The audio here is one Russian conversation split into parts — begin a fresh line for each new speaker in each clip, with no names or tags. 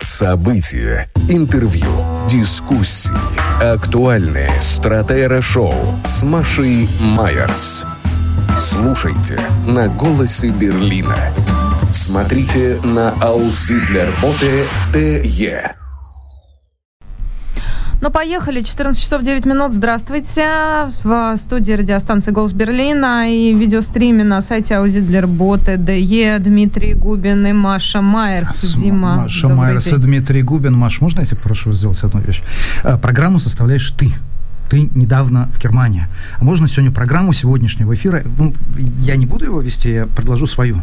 События, интервью, дискуссии, актуальные стратера-шоу с Машей Майерс. Слушайте на «Голосе Берлина». Смотрите на Ауслидлерботе ТЕ.
Ну, поехали. 14 часов 9 минут. Здравствуйте. В студии радиостанции «Голос Берлина» и видеостриме на сайте Аузидлербота ДЕ Дмитрий Губин и Маша Майерс.
С-
Дима,
Маша Майерс и. Дмитрий Губин. Маш, можно я тебя прошу сделать одну вещь? Э, Программу составляешь ты. Ты недавно в Германии. А можно сегодня программу сегодняшнего эфира? Ну, я не буду его вести, я предложу свою.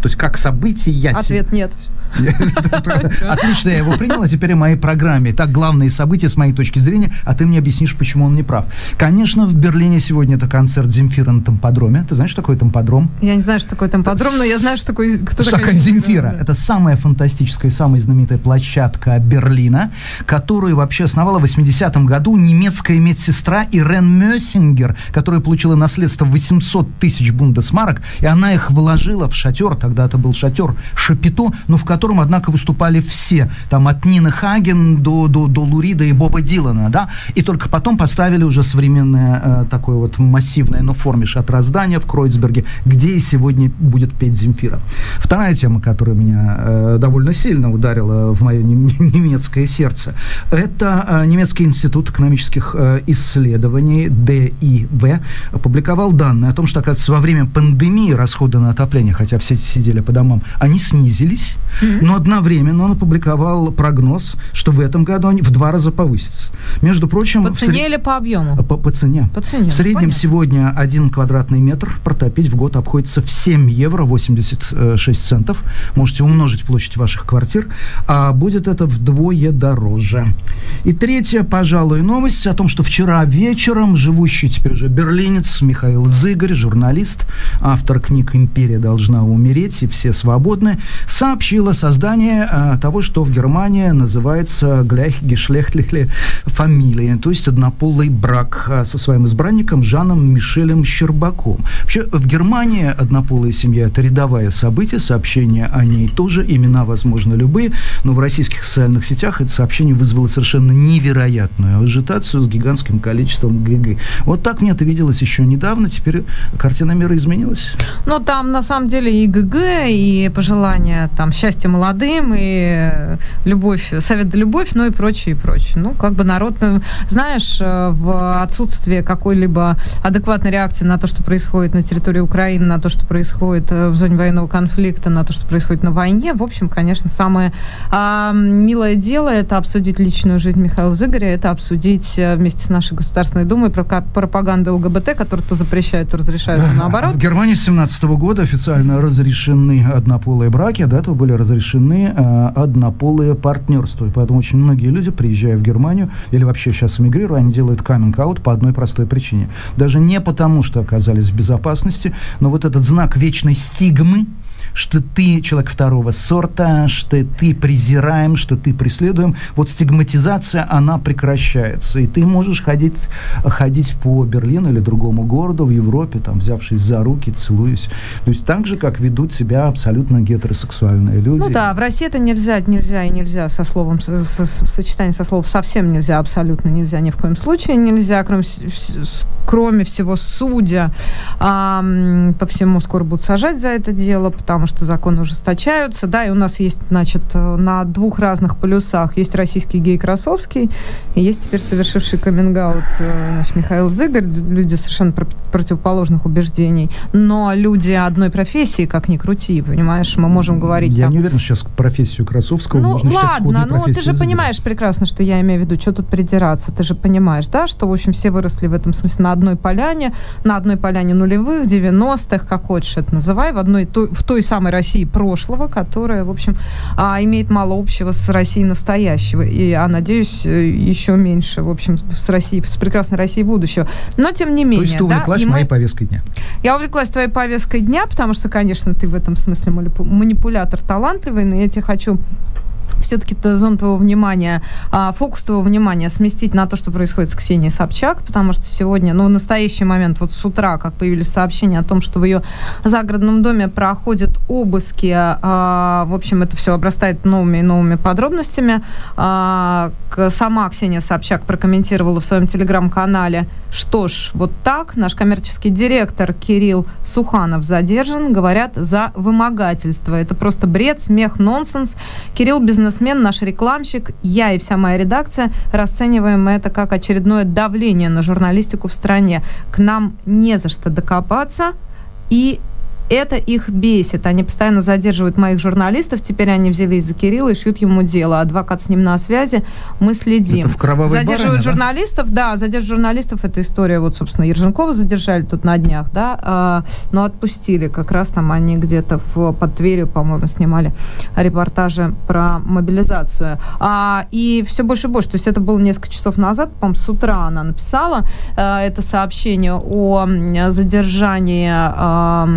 То есть как событие я... се-
Ответ нет.
Отлично, я его принял, а теперь о моей программе. Так, главные события с моей точки зрения, а ты мне объяснишь, почему он не прав. Конечно, в Берлине сегодня это концерт Земфира на Тамподроме. Ты знаешь, что такое Тамподром?
Я не знаю, что такое там подробно, но я знаю, что такое... Кто
Такая Земфира. Это самая фантастическая, самая знаменитая площадка Берлина, которую вообще основала в 80-м году немецкая медсестра Ирен Мёссингер, которая получила наследство 800 тысяч бундесмарок, и она их вложила в шатер, тогда это был шатер Шапито, но в котором, однако, выступали все, там от Нины Хаген до, до, до Лурида и Боба Дилана, да, и только потом поставили уже современное э, такое вот массивное, но в форме шатроздание в Кройцберге, где и сегодня будет петь Земфира. Вторая тема, которая меня э, довольно сильно ударила в мое нем- немецкое сердце, это э, Немецкий институт экономических э, исследований ДИВ опубликовал данные о том, что, оказывается, во время пандемии расходы на отопление, хотя все сидели по домам, они снизились, но одновременно он опубликовал прогноз, что в этом году они в два раза повысятся. Между прочим,
По цене
сред-
или по объему?
по, по цене.
По цене,
В среднем
понятно.
сегодня один квадратный метр протопить в год обходится в 7 евро 86 центов. Можете умножить площадь ваших квартир. А будет это вдвое дороже. И третья, пожалуй, новость о том, что вчера вечером живущий теперь уже берлинец Михаил Зыгорь, журналист, автор книг «Империя должна умереть» и «Все свободны», сообщил о создании а, того, что в Германии называется «Gleichgeschlechtliche фамилия», то есть однополый брак а, со своим избранником Жаном Мишелем Щербаком. Вообще, в Германии однополая семья – это рядовое событие, сообщения о ней тоже, имена, возможно, любые, но в российских социальных сетях это сообщение вызвало совершенно невероятную ажитацию с гигантским количеством ГГ. Вот так мне это виделось еще недавно, теперь картина мира изменилась.
Ну, там на самом деле и ГГ, и пожелания там счастья молодым, и э, любовь, совет да любовь, ну и прочее, и прочее. Ну, как бы народ, э, знаешь, э, в отсутствие какой-либо адекватной реакции на то, что происходит на территории Украины, на то, что происходит в зоне военного конфликта, на то, что происходит на войне, в общем, конечно, самое а, милое дело это обсудить личную жизнь Михаила Зыгоря, это обсудить вместе с нашей Государственной Думой прока- пропаганду ЛГБТ, которую то запрещают, то разрешают, то наоборот.
В Германии с 17 года официально разрешены однополые браки, а до этого были разрешены э, однополые партнерства. И поэтому очень многие люди, приезжая в Германию или вообще сейчас эмигрируя, они делают каминг-аут по одной простой причине. Даже не потому, что оказались в безопасности, но вот этот знак вечной стигмы, что ты человек второго сорта, что ты презираем, что ты преследуем. Вот стигматизация, она прекращается. И ты можешь ходить, ходить по Берлину или другому городу в Европе, там, взявшись за руки, целуясь. То есть так же, как ведут себя абсолютно гетеросексуальные люди.
Ну да, в России это нельзя, нельзя и нельзя со словом, со, со- сочетание со словом совсем нельзя, абсолютно нельзя, ни в коем случае нельзя, кроме, кроме всего судя, м, по всему скоро будут сажать за это дело, потому что законы ужесточаются, да, и у нас есть, значит, э, на двух разных полюсах есть российский гей Красовский, и есть теперь совершивший каминг-аут э, Михаил Зыгорь, люди совершенно пр- противоположных убеждений, но люди одной профессии, как ни крути, понимаешь, мы можем говорить
Я
там,
не уверен, что сейчас профессию Красовского
ну,
можно
ладно, ну ты же
Зыгоря.
понимаешь прекрасно, что я имею в виду, что тут придираться, ты же понимаешь, да, что, в общем, все выросли в этом смысле на одной поляне, на одной поляне нулевых, 90-х, как хочешь это называй, в одной, той, в той самой России прошлого, которая, в общем, а, имеет мало общего с Россией настоящего, и, а, надеюсь, э, еще меньше, в общем, с Россией, с прекрасной Россией будущего. Но, тем не
То
менее,
есть ты
да,
увлеклась
мы-
моей повесткой дня.
я увлеклась твоей повесткой дня, потому что, конечно, ты в этом смысле манипу- манипулятор талантливый, но я тебе хочу все-таки зон твоего внимания, а, фокус твоего внимания сместить на то, что происходит с Ксенией Собчак, потому что сегодня, ну, в настоящий момент, вот с утра, как появились сообщения о том, что в ее загородном доме проходят обыски, а, в общем, это все обрастает новыми и новыми подробностями. А, сама Ксения Собчак прокомментировала в своем телеграм-канале, что ж, вот так наш коммерческий директор Кирилл Суханов задержан, говорят, за вымогательство. Это просто бред, смех, нонсенс. Кирилл бизнесмен, наш рекламщик, я и вся моя редакция расцениваем это как очередное давление на журналистику в стране. К нам не за что докопаться, и это их бесит. Они постоянно задерживают моих журналистов. Теперь они взялись за Кирилла и шьют ему дело. Адвокат с ним на связи. Мы следим.
Это в кровавой
задерживают
баране,
журналистов, да? да, задерживают журналистов. Это история, вот, собственно, Ерженкова задержали тут на днях, да, а, но отпустили. Как раз там они где-то в, под Тверью, по-моему, снимали репортажи про мобилизацию. А, и все больше и больше. То есть это было несколько часов назад, по-моему, с утра она написала а, это сообщение о задержании а,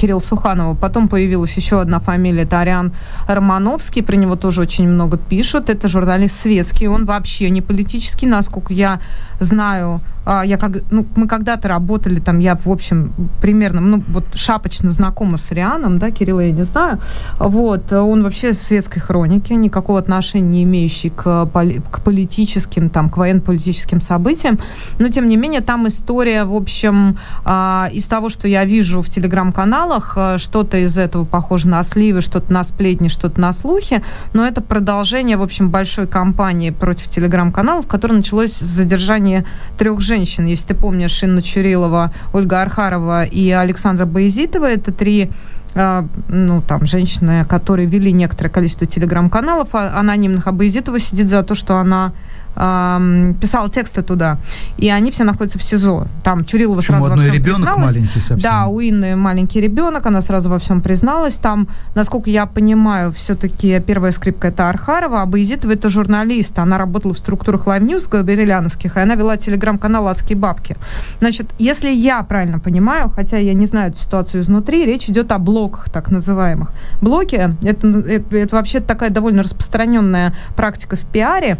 Кирилла Суханова. Потом появилась еще одна фамилия, это Ариан Романовский, про него тоже очень много пишут. Это журналист светский, он вообще не политический, насколько я знаю. А, я как, ну, мы когда-то работали там, я, в общем, примерно, ну, вот шапочно знакома с Рианом, да, Кирилла я не знаю. Вот, он вообще светской хроники, никакого отношения не имеющий к, к политическим, там, к военно-политическим событиям. Но, тем не менее, там история, в общем, а, из того, что я вижу в телеграм-каналах, а, что-то из этого похоже на сливы, что-то на сплетни, что-то на слухи, но это продолжение, в общем, большой кампании против телеграм-каналов, которая началось с задержания трех женщин. Если ты помнишь, Инна Чурилова, Ольга Архарова и Александра Боязитова, это три а, ну, там, женщины, которые вели некоторое количество телеграм-каналов а, анонимных, а Боязитова сидит за то, что она писал тексты туда, и они все находятся в СИЗО. Там Чурилова
Почему?
сразу во всем
ребенок
призналась.
маленький совсем.
Да, у Инны маленький ребенок, она сразу во всем призналась. Там, насколько я понимаю, все-таки первая скрипка это Архарова, а Боязитова это журналист. Она работала в структурах Live News Габриэляновских, и она вела телеграм-канал «Адские бабки». Значит, если я правильно понимаю, хотя я не знаю эту ситуацию изнутри, речь идет о блоках так называемых. Блоки это, это, это вообще такая довольно распространенная практика в пиаре,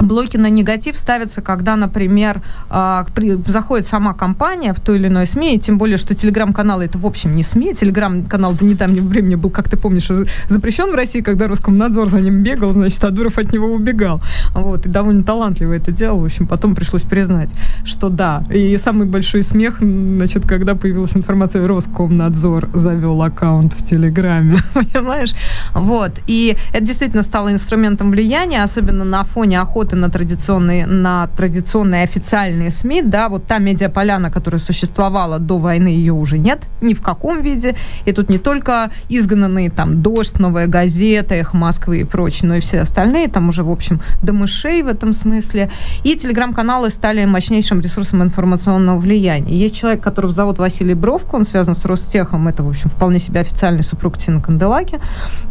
Блоки на негатив ставятся, когда, например, э, при, заходит сама компания в то или иное СМИ, и тем более, что телеграм-каналы это в общем не СМИ, телеграм-канал до недавнего времени был, как ты помнишь, запрещен в России, когда Роскомнадзор за ним бегал, значит, а Дуров от него убегал. Вот, и довольно талантливо это делал, в общем, потом пришлось признать, что да. И самый большой смех, значит, когда появилась информация, Роскомнадзор завел аккаунт в Телеграме, понимаешь? Вот, и это действительно стало инструментом влияния, особенно на фоне охоты охоты на традиционные, на традиционные официальные СМИ, да, вот та медиаполяна, которая существовала до войны, ее уже нет ни в каком виде. И тут не только изгнанные там «Дождь», «Новая газета», «Эхо Москвы» и прочее, но и все остальные, там уже, в общем, до мышей в этом смысле. И телеграм-каналы стали мощнейшим ресурсом информационного влияния. Есть человек, который зовут Василий Бровко, он связан с Ростехом, это, в общем, вполне себе официальный супруг Тина Канделаки,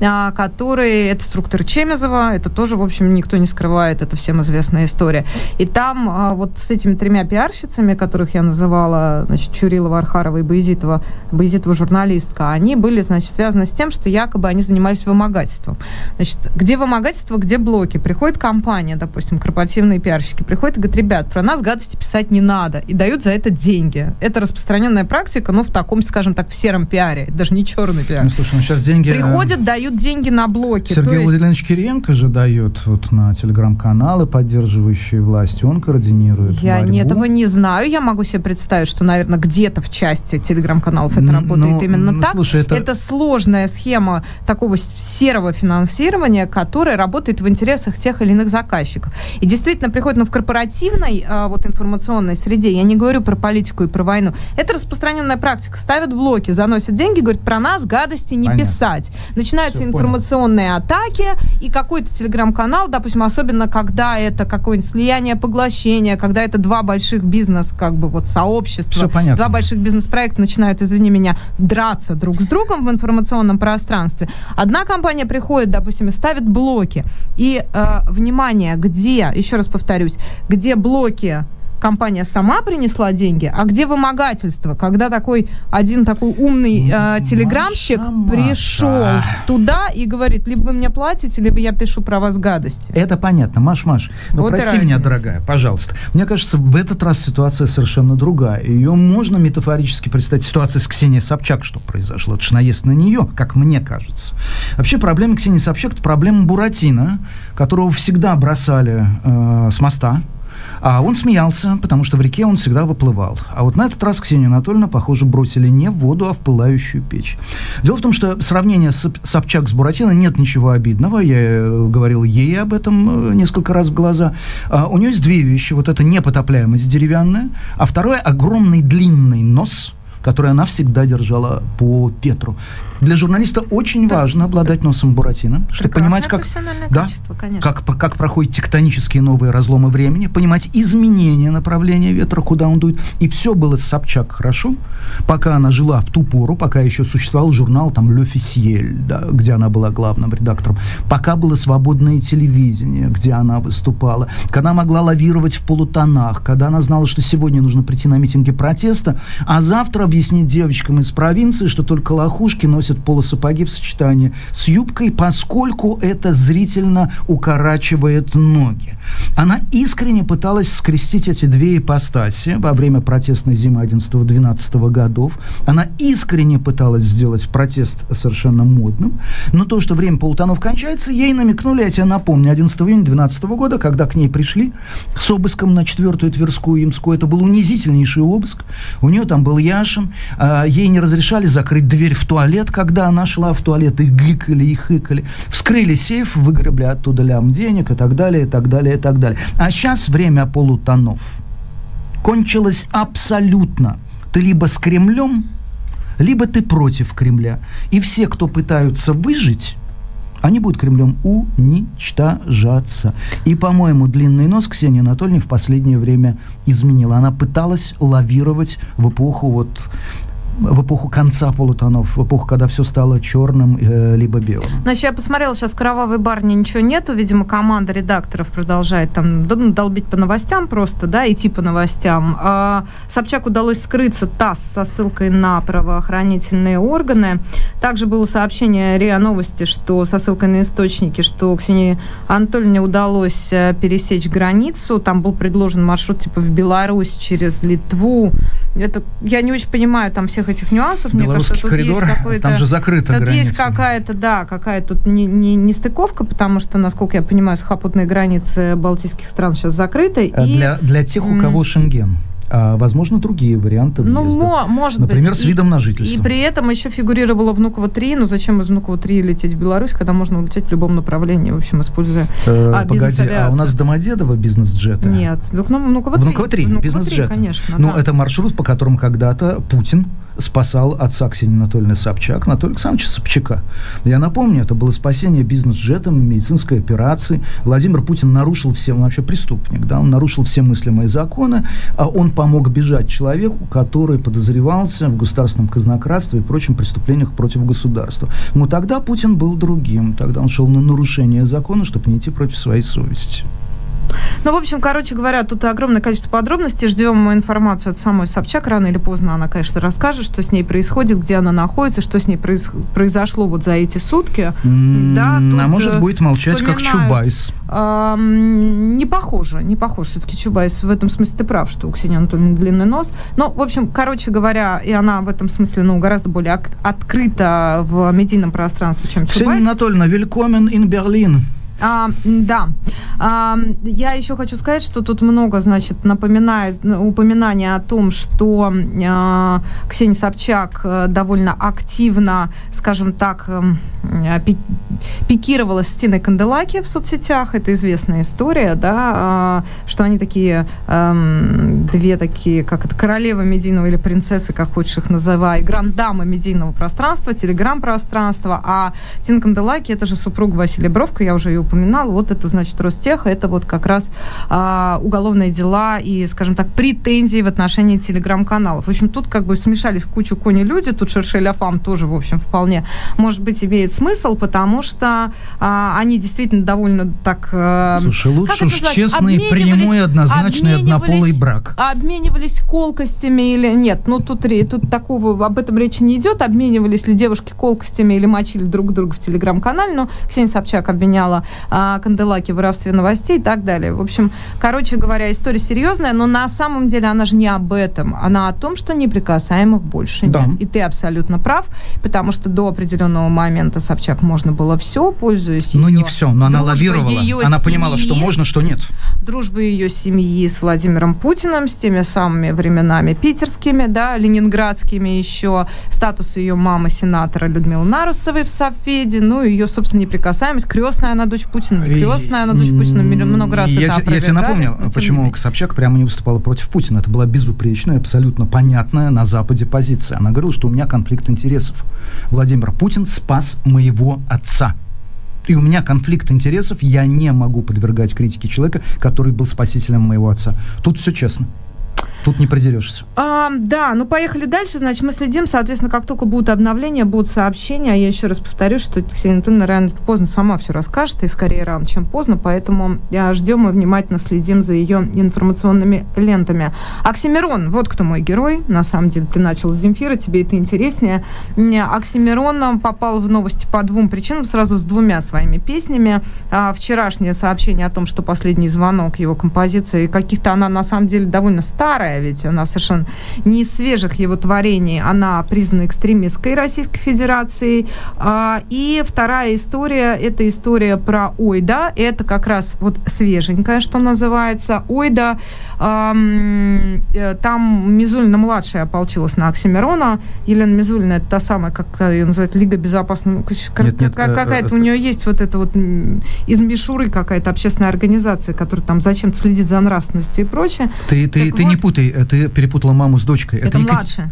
а, который, это структор Чемезова, это тоже, в общем, никто не скрывает, это все всем известная история. И там а, вот с этими тремя пиарщицами, которых я называла, значит, Чурилова, Архарова и Боязитова, Боязитова журналистка, они были, значит, связаны с тем, что якобы они занимались вымогательством. Значит, где вымогательство, где блоки? Приходит компания, допустим, корпоративные пиарщики, приходят и говорят, ребят, про нас гадости писать не надо, и дают за это деньги. Это распространенная практика, но в таком, скажем так, в сером пиаре, даже не черный пиар.
Ну, слушай, ну сейчас деньги...
Приходят, дают деньги на блоки.
Сергей
есть...
Владимирович Кириенко же дает вот на телеграм-канал каналы, поддерживающие власть, он координирует
Я
борьбу.
этого не знаю. Я могу себе представить, что, наверное, где-то в части телеграм-каналов это
Ну,
работает именно
ну,
так.
слушай, это-
это сложная схема такого серого финансирования, которая работает в интересах тех или иных заказчиков. И действительно приходит, ну, в корпоративной а, вот информационной среде, я не говорю про политику и про войну, это распространенная практика. Ставят блоки, заносят деньги, говорят, про нас гадости не
Понятно.
писать. Начинаются
Всё,
информационные атаки, и какой-то телеграм-канал, допустим, особенно когда это какое-нибудь слияние, поглощение, когда это два больших бизнес, как бы вот сообщества, два больших бизнес-проекта начинают, извини меня, драться друг с другом в информационном пространстве. Одна компания приходит, допустим, и ставит блоки. И, э, внимание, где, еще раз повторюсь, где блоки компания сама принесла деньги, а где вымогательство, когда такой один такой умный э, телеграмщик Маша, пришел Маша. туда и говорит, либо вы мне платите, либо я пишу про вас гадости.
Это понятно, Маш, Маш, но вот прости меня, дорогая, пожалуйста. Мне кажется, в этот раз ситуация совершенно другая. Ее можно метафорически представить. Ситуация с Ксенией Собчак, что произошло. Это же наезд на нее, как мне кажется. Вообще проблема Ксении Собчак – это проблема Буратино, которого всегда бросали э, с моста, а он смеялся, потому что в реке он всегда выплывал. А вот на этот раз Ксению Анатольевну, похоже, бросили не в воду, а в пылающую печь. Дело в том, что сравнение Собчак с Буратино нет ничего обидного. Я э, говорил ей об этом э, несколько раз в глаза. А у нее есть две вещи. Вот это непотопляемость деревянная, а второе – огромный длинный нос – который она всегда держала по Петру. Для журналиста очень так, важно обладать носом Буратино, чтобы понимать, как, да, как, как проходят тектонические новые разломы времени, понимать изменения направления ветра, куда он дует. И все было с Собчак хорошо, пока она жила в ту пору, пока еще существовал журнал там «Л'Офисиель», да, где она была главным редактором, пока было свободное телевидение, где она выступала, когда могла лавировать в полутонах, когда она знала, что сегодня нужно прийти на митинги протеста, а завтра объяснить девочкам из провинции, что только лохушки носят носят полусапоги в сочетании с юбкой, поскольку это зрительно укорачивает ноги. Она искренне пыталась скрестить эти две ипостаси во время протестной зимы 11-12 годов. Она искренне пыталась сделать протест совершенно модным. Но то, что время полутонов кончается, ей намекнули, я тебе напомню, 11 июня 12 года, когда к ней пришли с обыском на четвертую Тверскую Имскую. Это был унизительнейший обыск. У нее там был Яшин. А, ей не разрешали закрыть дверь в туалет, когда она шла в туалет, и гыкали, и хыкали. Вскрыли сейф, выгребли оттуда лям денег и так далее, и так далее, и так далее. А сейчас время полутонов. Кончилось абсолютно. Ты либо с Кремлем, либо ты против Кремля. И все, кто пытаются выжить, они будут Кремлем уничтожаться. И, по-моему, длинный нос Ксения Анатольевна в последнее время изменила. Она пыталась лавировать в эпоху вот в эпоху конца полутонов, в эпоху, когда все стало черным э, либо белым.
Значит, я посмотрела, сейчас кровавой барни ничего нету, видимо, команда редакторов продолжает там ну, долбить по новостям просто, да, идти по новостям. А, Собчак удалось скрыться ТАСС со ссылкой на правоохранительные органы. Также было сообщение РИА Новости, что со ссылкой на источники, что Ксении Анатольевне удалось э, пересечь границу, там был предложен маршрут типа в Беларусь через Литву. Это я не очень понимаю там всех этих нюансов.
Мне кажется, тут коридор, есть какой-то... Там же закрыта Тут
граница. есть какая-то, да, какая-то тут не, не, не стыковка, потому что, насколько я понимаю, сухопутные границы балтийских стран сейчас закрыты.
А и... Для, для тех, у кого Шенген а, возможно, другие варианты
ну, въезда. Ну, может
Например,
быть.
с видом на жительство.
И при этом еще фигурировало Внуково 3. Ну, зачем из Внуково 3 лететь в Беларусь, когда можно улететь в любом направлении, в общем, используя
э, а, Погоди, а у нас Домодедово бизнес-джеты?
Нет, Внуково 3.
Внуково 3, бизнес-джеты.
конечно.
Но да. это маршрут, по которому когда-то Путин спасал отца Ксении Анатольевны Собчак, Анатолия Александровича Собчака. Я напомню, это было спасение бизнес-джетом, медицинской операции. Владимир Путин нарушил все, он вообще преступник, да, он нарушил все мыслимые законы, а он помог бежать человеку, который подозревался в государственном казнократстве и прочим преступлениях против государства. Но тогда Путин был другим, тогда он шел на нарушение закона, чтобы не идти против своей совести.
Ну, в общем, короче говоря, тут огромное количество подробностей. Ждем информацию от самой Собчак. Рано или поздно она, конечно, расскажет, что с ней происходит, где она находится, что с ней произ... произошло вот за эти сутки.
Mm, да, тут а может будет молчать, как Чубайс.
Э, не похоже, не похоже. Все-таки Чубайс в этом смысле ты прав, что у Ксении Анатольевны длинный нос. Но, в общем, короче говоря, и она в этом смысле, ну, гораздо более открыта в медийном пространстве, чем Чубайс.
Ксения Анатольевна, willkommen in Berlin.
А, да. А, я еще хочу сказать, что тут много, значит, напоминает упоминание о том, что а, Ксения Собчак э, довольно активно, скажем так, эм, а, пикировала с Тиной Канделаки в соцсетях. Это известная история, да, а, что они такие, две такие, как это, королевы медийного или принцессы, как хочешь их называй, грандамы медийного пространства, телеграм-пространства. А Тина Канделаки, это же супруга Василия Бровка, я уже ее упоминала, вот это, значит, Ростех, это вот как раз а, уголовные дела и, скажем так, претензии в отношении телеграм-каналов. В общем, тут как бы смешались в кучу кони люди, тут Шершель Афам тоже, в общем, вполне, может быть, имеет смысл, потому что а, они действительно довольно так... А,
Слушай, лучше уж честный, прямой, однозначный однополый брак.
Обменивались колкостями или нет? Ну, тут, тут такого, об этом речи не идет, обменивались ли девушки колкостями или мочили друг друга в телеграм-канале, но Ксения Собчак обвиняла а, Канделаки воровстве новостей и так далее. В общем, короче говоря, история серьезная, но на самом деле она же не об этом, она о том, что неприкасаемых больше да. нет. И ты абсолютно прав, потому что до определенного момента Собчак можно было все, пользуясь
Ну, не все, но она лавировала. Она семьи, понимала, что можно, что нет.
Дружба ее семьи с Владимиром Путиным, с теми самыми временами питерскими, да, ленинградскими еще, статус ее мамы сенатора Людмилы Нарусовой в Совпеде, ну, ее, собственно, неприкасаемость, крестная она дочь Путина, не крестная она дочь Путина, много раз
я,
это
Я тебе напомню, почему Собчак прямо не выступала против Путина. Это была безупречная, абсолютно понятная на Западе позиция. Она говорила, что у меня конфликт интересов. Владимир Путин спас моего отца. И у меня конфликт интересов, я не могу подвергать критике человека, который был спасителем моего отца. Тут все честно. Тут не продерешься.
А, да, ну поехали дальше. Значит, мы следим, соответственно, как только будут обновления, будут сообщения. Я еще раз повторю, что Ксения Анатольевна рано поздно сама все расскажет, и скорее рано, чем поздно, поэтому я ждем и внимательно следим за ее информационными лентами. Оксимирон, вот кто мой герой. На самом деле, ты начал с Земфира, тебе это интереснее. Оксимирон попал в новости по двум причинам, сразу с двумя своими песнями. А, вчерашнее сообщение о том, что последний звонок его композиции, каких-то она на самом деле довольно старая, ведь она совершенно не из свежих его творений, она признана экстремистской Российской Федерацией. А, и вторая история, это история про Ойда, это как раз вот свеженькая, что называется. Ойда, там Мизулина-младшая ополчилась на Оксимирона, Елена Мизулина, это та самая, как ее называют, Лига безопасности, нет, нет, э, какая-то э, у нее есть вот это вот из Мишуры какая-то общественная организация, которая там зачем-то следит за нравственностью и прочее.
Ты, ты, ты вот, не путай ты перепутала маму с дочкой.
Это, это младшая.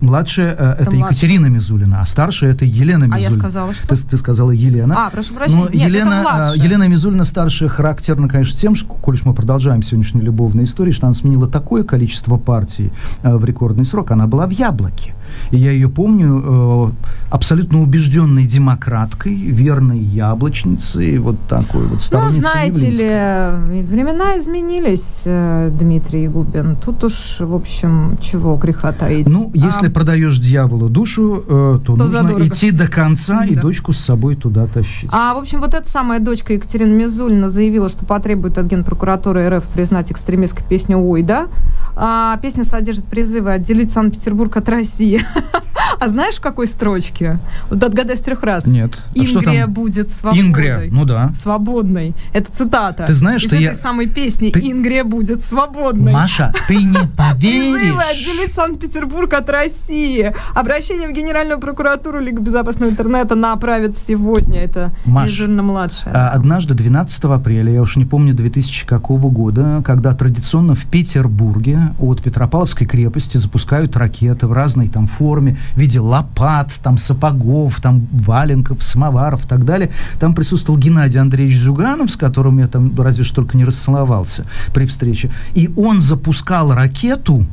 Младшая это, это Екатерина Мизулина, а старшая это Елена Мизулина. А я
сказала, что?
Ты, ты сказала Елена.
А, прошу прощения. Но
Нет, Елена, это Елена Мизулина старшая характерна, конечно, тем, что, коль мы продолжаем сегодняшнюю любовную историю, что она сменила такое количество партий э, в рекордный срок. Она была в яблоке. И я ее помню э, абсолютно убежденной демократкой, верной яблочницей, вот такой вот
Ну, знаете ли, времена изменились, э, Дмитрий Губин. Тут уж, в общем, чего греха таить.
Ну, а... если продаешь дьяволу душу, э, то, то нужно задорого. идти до конца да. и дочку с собой туда тащить.
А, в общем, вот эта самая дочка Екатерина Мизулина заявила, что потребует от Генпрокуратуры РФ признать экстремистской песню «Ой», да? А, песня содержит призывы отделить Санкт-Петербург от России. А знаешь, в какой строчке? Вот отгадай с трех раз.
Нет.
А Ингрия будет свободной.
Ингрия, ну да.
Свободной. Это цитата.
Ты знаешь,
из
что
этой
я...
самой песни ты... Ингрия будет свободной.
Маша, ты не поверишь. Призывы
отделить Санкт-Петербург от России. Обращение в Генеральную прокуратуру Лига безопасного интернета направят сегодня. Это Маш, младшая.
А, однажды, 12 апреля, я уж не помню 2000 какого года, когда традиционно в Петербурге от Петропавловской крепости запускают ракеты в разной там форме, в виде лопат, там сапогов, там валенков, самоваров и так далее. Там присутствовал Геннадий Андреевич Зюганов, с которым я там разве что только не расцеловался при встрече. И он запускал ракету,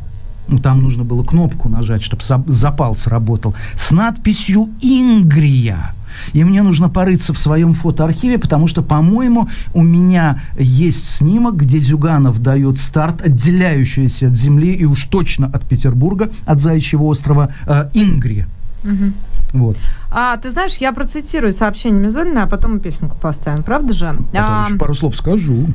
ну, там нужно было кнопку нажать, чтобы запал сработал, с надписью «Ингрия». И мне нужно порыться в своем фотоархиве, потому что, по-моему, у меня есть снимок, где Зюганов дает старт, отделяющийся от Земли и уж точно от Петербурга, от Заячьего острова э, Ингрия. Угу.
Вот. А ты знаешь, я процитирую сообщение Мизулина, а потом песенку поставим, правда же?
Потом а, еще пару слов скажу.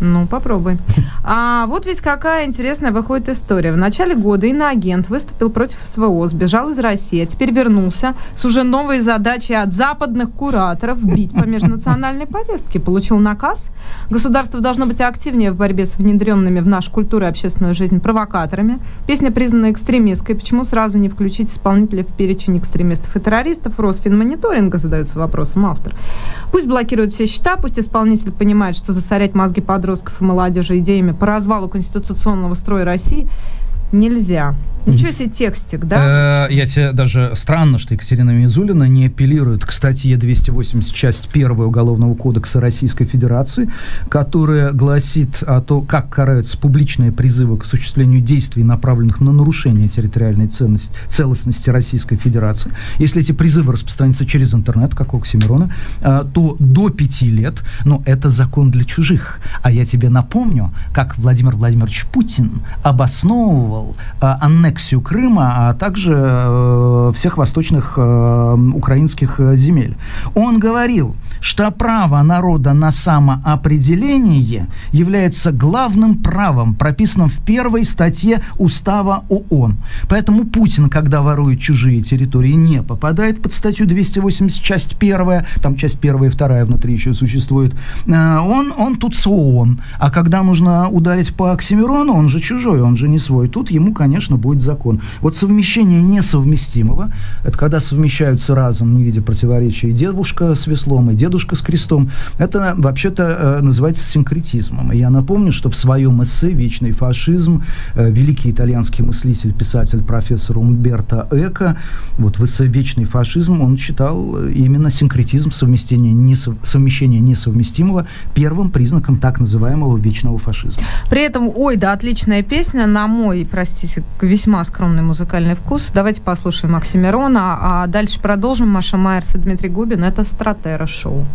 Ну, попробуй. А вот ведь какая интересная выходит история. В начале года иноагент выступил против СВО, сбежал из России, а теперь вернулся с уже новой задачей от западных кураторов бить по межнациональной повестке. Получил наказ. Государство должно быть активнее в борьбе с внедренными в нашу культуру и общественную жизнь провокаторами. Песня признана экстремистской. Почему сразу не включить исполнителя в перечень экстремистов и террористов? Росфинмониторинга задается вопросом автор. Пусть блокируют все счета, пусть исполнитель понимает, что засорять мозги подростков и молодежи идеями по развалу конституционного строя России нельзя. Ничего себе текстик, да?
Э, я тебе даже странно, что Екатерина Мизулина не апеллирует к статье 280, часть 1 Уголовного кодекса Российской Федерации, которая гласит о том, как караются публичные призывы к осуществлению действий, направленных на нарушение территориальной ценности, целостности Российской Федерации. Если эти призывы распространятся через интернет, как у Оксимирона, э, то до пяти лет, но это закон для чужих. А я тебе напомню, как Владимир Владимирович Путин обосновывал э, аннексию Крыма, а также э, всех восточных э, украинских э, земель. Он говорил, что право народа на самоопределение является главным правом, прописанным в первой статье Устава ООН. Поэтому Путин, когда ворует чужие территории, не попадает под статью 280, часть первая, там часть первая и вторая внутри еще существует. Он, он тут с ООН. А когда нужно ударить по Оксимирону, он же чужой, он же не свой. Тут ему, конечно, будет закон. Вот совмещение несовместимого, это когда совмещаются разом, не видя противоречия, и девушка с веслом, и дедушка с крестом, это вообще-то э, называется синкретизмом. И я напомню, что в своем эссе «Вечный фашизм» э, великий итальянский мыслитель, писатель, профессор Умберто Эко, вот в эссе «Вечный фашизм» он считал э, именно синкретизм, совмещение, несов... совмещение несовместимого первым признаком так называемого вечного фашизма.
При этом, ой, да, отличная песня, на мой, простите, весьма скромный музыкальный вкус. Давайте послушаем Оксимирона, а дальше продолжим. Маша Майерс и Дмитрий Губин. Это «Стратера шоу».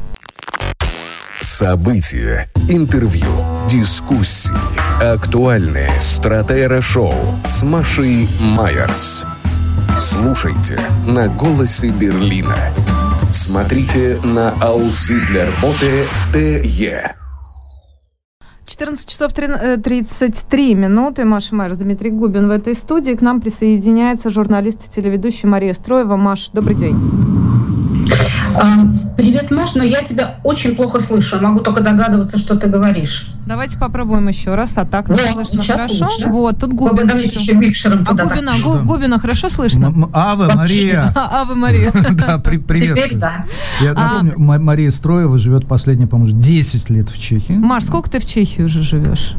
События, интервью, дискуссии, актуальные «Стратера шоу» с Машей Майерс. Слушайте на «Голосе Берлина». Смотрите на Ауслидлерботе ТЕ.
14 часов 33 э, минуты. Маша Майер, Дмитрий Губин в этой студии. К нам присоединяется журналист и телеведущая Мария Строева. Маш, добрый день.
А, привет, Маш, но я тебя очень плохо слышу. Могу только догадываться, что ты говоришь.
Давайте попробуем еще раз. А так
вот, слышно
хорошо?
Лучше.
Вот, тут Губин.
Давайте еще микшером
а Губина, Гу, Губина хорошо слышно? М-
Ава, Мария.
Ава, Мария.
Да, привет.
Теперь да.
Я напомню, Мария Строева живет последние, по-моему, 10 лет в Чехии.
Маш, сколько ты в Чехии уже живешь?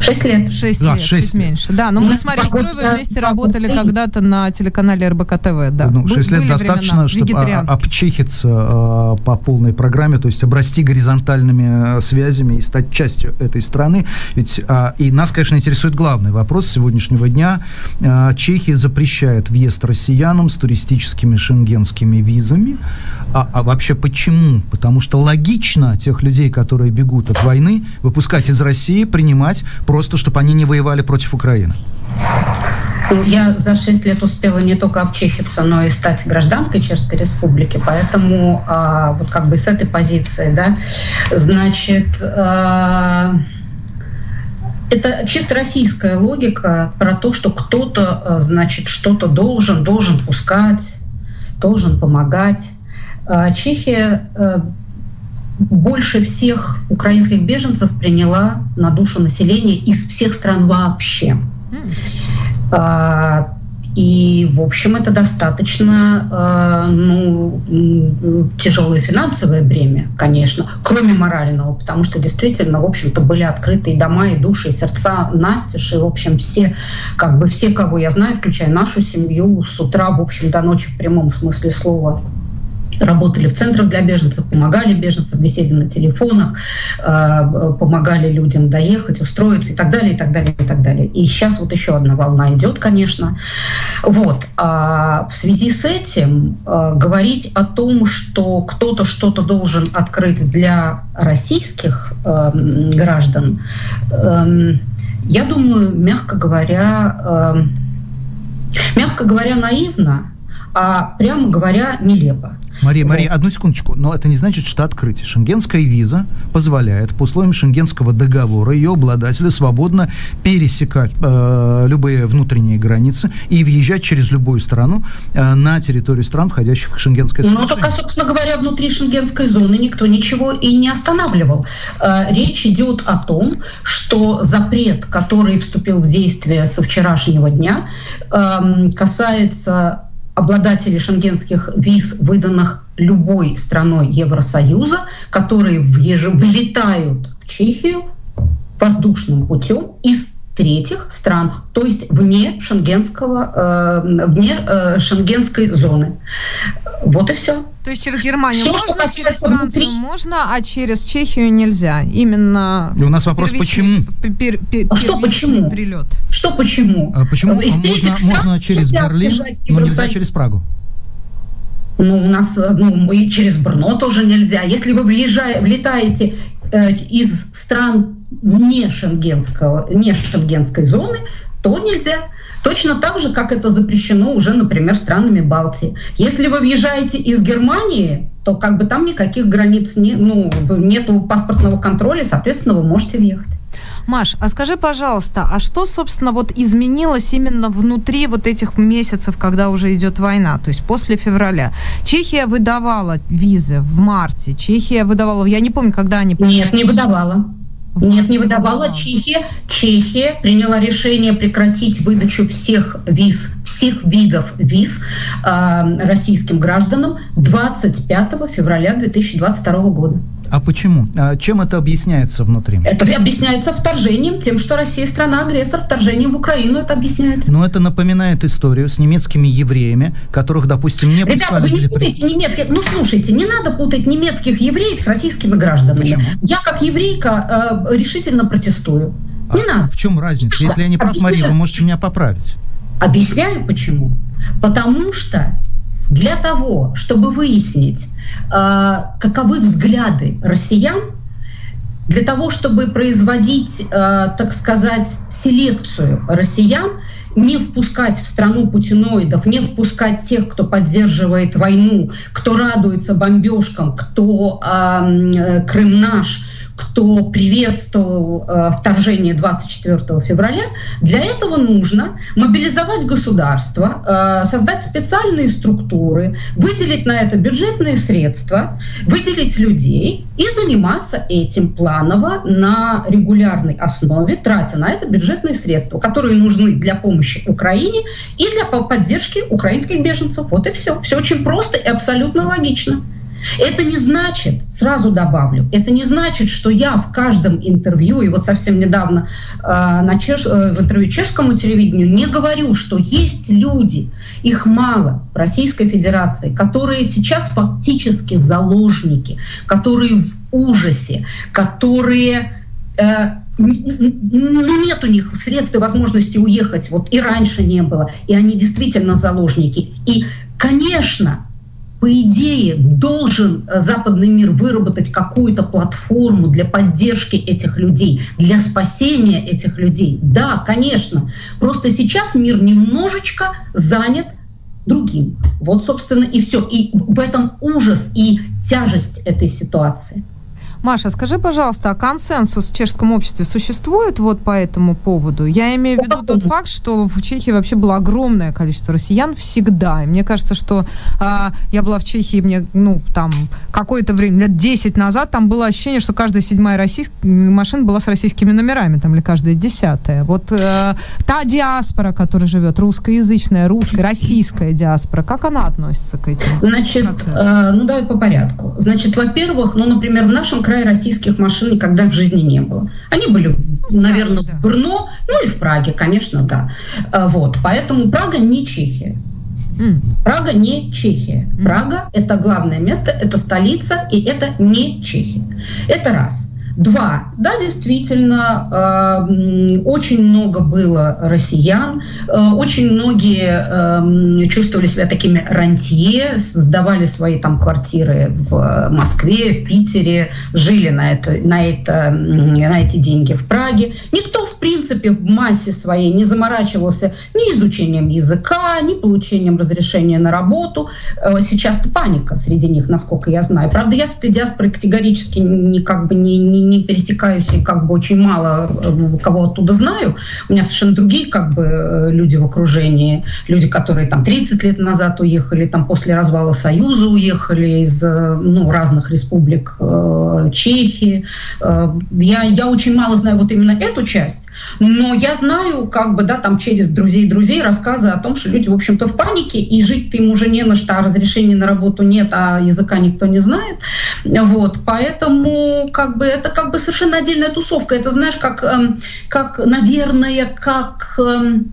Шесть лет.
Шесть да, лет, 6 чуть лет. меньше. Да, но ну, мы с Марией Строевой вместе работали когда-то на телеканале РБК ТВ. Да.
Ну, 6 лет достаточно, чтобы обчехиться э, по полной программе, то есть обрасти горизонтальными э, связями и стать частью этой страны. Ведь, э, и нас, конечно, интересует главный вопрос сегодняшнего дня. Э, Чехия запрещает въезд россиянам с туристическими шенгенскими визами. А, а вообще почему? Потому что логично тех людей, которые бегут от войны, выпускать из России, принимать просто, чтобы они не воевали против Украины.
Я за шесть лет успела не только обчехиться, но и стать гражданкой Чешской Республики, поэтому а, вот как бы с этой позиции, да, значит, а, это чисто российская логика про то, что кто-то, а, значит, что-то должен, должен пускать, должен помогать. Чехия больше всех украинских беженцев приняла на душу населения из всех стран вообще. Mm. И, в общем, это достаточно э, ну, тяжелое финансовое бремя, конечно, кроме морального, потому что действительно, в общем-то, были открыты и дома, и души, и сердца настежь, и, в общем, все, как бы все, кого я знаю, включая нашу семью, с утра, в общем, до ночи в прямом смысле слова работали в центрах для беженцев, помогали беженцам, беседе на телефонах, э, помогали людям доехать, устроиться и так далее, и так далее, и так далее. И сейчас вот еще одна волна идет, конечно. Вот. А в связи с этим э, говорить о том, что кто-то что-то должен открыть для российских э, граждан, эм, я думаю, мягко говоря, мягко говоря, наивно, а прямо говоря, нелепо.
Мария, вот. Мария, одну секундочку. Но это не значит, что открытие. Шенгенская виза позволяет по условиям Шенгенского договора ее обладателю свободно пересекать э, любые внутренние границы и въезжать через любую страну э, на территорию стран, входящих в Шенгенское
ну, соглашение. Ну, только, собственно говоря, внутри Шенгенской зоны никто ничего и не останавливал. Э, речь идет о том, что запрет, который вступил в действие со вчерашнего дня, э, касается обладателей шенгенских виз, выданных любой страной Евросоюза, которые влетают в Чехию воздушным путем из третьих стран, то есть вне шенгенского, э, вне э, шенгенской зоны. Вот и все.
То есть через Германию все, можно, через Францию внутри... можно, а через Чехию нельзя. Именно.
И у нас вопрос, почему?
Пер, пер, а что почему? Прилет. Что почему?
А почему Из можно, можно через Берлин, но нельзя через Прагу?
Ну, у нас ну, и через Брно тоже нельзя. Если вы влезая, влетаете э, из стран не, шенгенского, не шенгенской зоны, то нельзя. Точно так же, как это запрещено уже, например, странами Балтии. Если вы въезжаете из Германии, то как бы там никаких границ не, ну, нету паспортного контроля, соответственно, вы можете въехать.
Маш, а скажи, пожалуйста, а что, собственно, вот изменилось именно внутри вот этих месяцев, когда уже идет война, то есть после февраля? Чехия выдавала визы в марте, Чехия выдавала, я не помню, когда они...
Нет, не выдавала. Нет, не выдавала Чехия. Чехия приняла решение прекратить выдачу всех виз, всех видов виз э, российским гражданам 25 февраля 2022 года.
А почему? А чем это объясняется внутри?
Это объясняется вторжением, тем, что Россия страна-агрессор, вторжением в Украину это объясняется.
Но это напоминает историю с немецкими евреями, которых, допустим, не
Ребята, вы не путайте немецких... Ну, слушайте, не надо путать немецких евреев с российскими гражданами. Почему? Я, как еврейка, э, решительно протестую.
Не а надо. В чем разница? Если я не прав, Мария, вы можете меня поправить.
Объясняю, почему. Потому что для того, чтобы выяснить, э, каковы взгляды россиян, для того, чтобы производить, э, так сказать, селекцию россиян, не впускать в страну путиноидов, не впускать тех, кто поддерживает войну, кто радуется бомбежкам, кто э, Крым наш, кто приветствовал э, вторжение 24 февраля, для этого нужно мобилизовать государство, э, создать специальные структуры, выделить на это бюджетные средства, выделить людей и заниматься этим планово на регулярной основе, тратя на это бюджетные средства, которые нужны для помощи Украине и для поддержки украинских беженцев. Вот и все. Все очень просто и абсолютно логично. Это не значит, сразу добавлю, это не значит, что я в каждом интервью, и вот совсем недавно э, на чеш, э, в интервью чешскому телевидению не говорю, что есть люди, их мало в Российской Федерации, которые сейчас фактически заложники, которые в ужасе, которые... Э, ну, нет у них средств и возможности уехать, вот и раньше не было, и они действительно заложники. И, конечно, по идее, должен э, западный мир выработать какую-то платформу для поддержки этих людей, для спасения этих людей. Да, конечно. Просто сейчас мир немножечко занят другим. Вот, собственно, и все. И в этом ужас и тяжесть этой ситуации.
Маша, скажи, пожалуйста, а консенсус в чешском обществе существует вот по этому поводу? Я имею в виду тот факт, что в Чехии вообще было огромное количество россиян всегда. И мне кажется, что а, я была в Чехии, мне, ну, там, какое-то время, лет 10 назад, там было ощущение, что каждая седьмая российская машина была с российскими номерами, там, или каждая десятая. Вот э, та диаспора, которая живет, русскоязычная, русская, российская диаспора, как она относится к этим
Значит, э, ну, давай по порядку. Значит, во-первых, ну, например, в нашем крае края российских машин никогда в жизни не было. Они были, наверное, в Брно, ну и в Праге, конечно, да. А, вот, поэтому Прага не Чехия. Прага не Чехия. Прага – это главное место, это столица, и это не Чехия. Это раз. Два. Да, действительно, э, очень много было россиян, э, очень многие э, чувствовали себя такими рантье, сдавали свои там квартиры в Москве, в Питере, жили на, это, на, это, на эти деньги в Праге. Никто, в принципе, в массе своей не заморачивался ни изучением языка, ни получением разрешения на работу. Сейчас паника среди них, насколько я знаю. Правда, я с этой диаспорой категорически не, как бы не, не не пересекаюсь и как бы очень мало э, кого оттуда знаю. У меня совершенно другие как бы э, люди в окружении, люди, которые там 30 лет назад уехали, там после развала Союза уехали из э, ну, разных республик э, Чехии. Э, я, я очень мало знаю вот именно эту часть, Но я знаю, как бы, да, там через друзей друзей рассказы о том, что люди, в общем-то, в панике, и жить-то им уже не на что, а разрешения на работу нет, а языка никто не знает. Вот, поэтому, как бы, это как бы совершенно отдельная тусовка. Это, знаешь, как, эм, как наверное, как эм,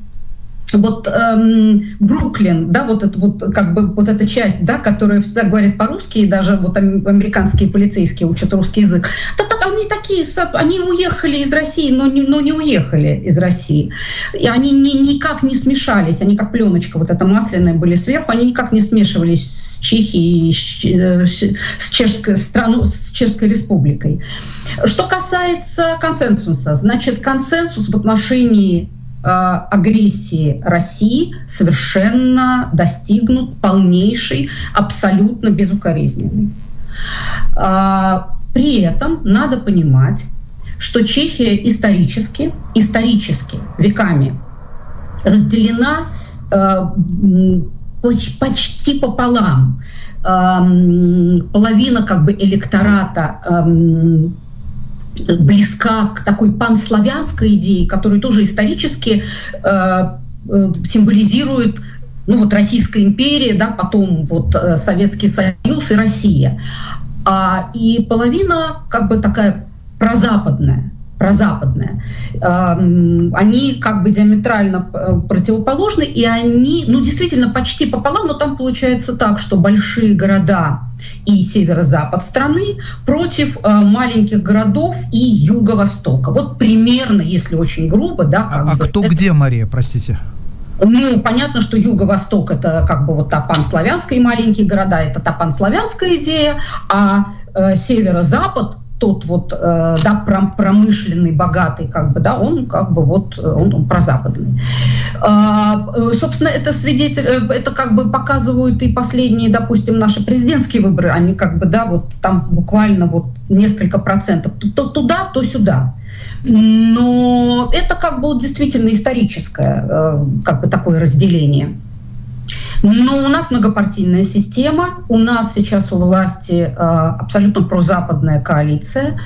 вот эм, Бруклин, да, вот это вот как бы вот эта часть, да, которая всегда говорит по-русски, и даже вот американские полицейские учат русский язык, так, они такие, они уехали из России, но не, но не уехали из России, и они ни, никак не смешались, они как пленочка вот эта масляная были сверху, они никак не смешивались с Чехией, с чешской страной, с Чешской республикой. Что касается консенсуса, значит консенсус в отношении Э, агрессии России совершенно достигнут полнейший, абсолютно безукоризненный. А, при этом надо понимать, что Чехия исторически, исторически, веками разделена э, почти пополам. Эм, половина как бы электората эм, близка к такой панславянской идее, которая тоже исторически э, э, символизирует ну вот Российская империя, да, потом вот э, Советский Союз и Россия. А, и половина как бы такая прозападная прозападная, они как бы диаметрально э, противоположны, и они, ну, действительно, почти пополам, но там получается так, что большие города и северо-запад страны против э, маленьких городов и юго-востока. Вот примерно, если очень грубо, да.
а, а кто это... где, Мария, простите?
Ну, понятно, что юго-восток это как бы вот та панславянская, и маленькие города это та панславянская идея, а э, северо-запад тот вот э, да, промышленный, богатый, как бы, да, он как бы вот, он, он прозападный. А, э, собственно, это свидетель, э, это как бы показывают и последние, допустим, наши президентские выборы, они как бы, да, вот там буквально вот несколько процентов, то туда, то сюда. Но это как бы действительно историческое, как бы такое разделение. Но у нас многопартийная система, у нас сейчас у власти э, абсолютно прозападная коалиция,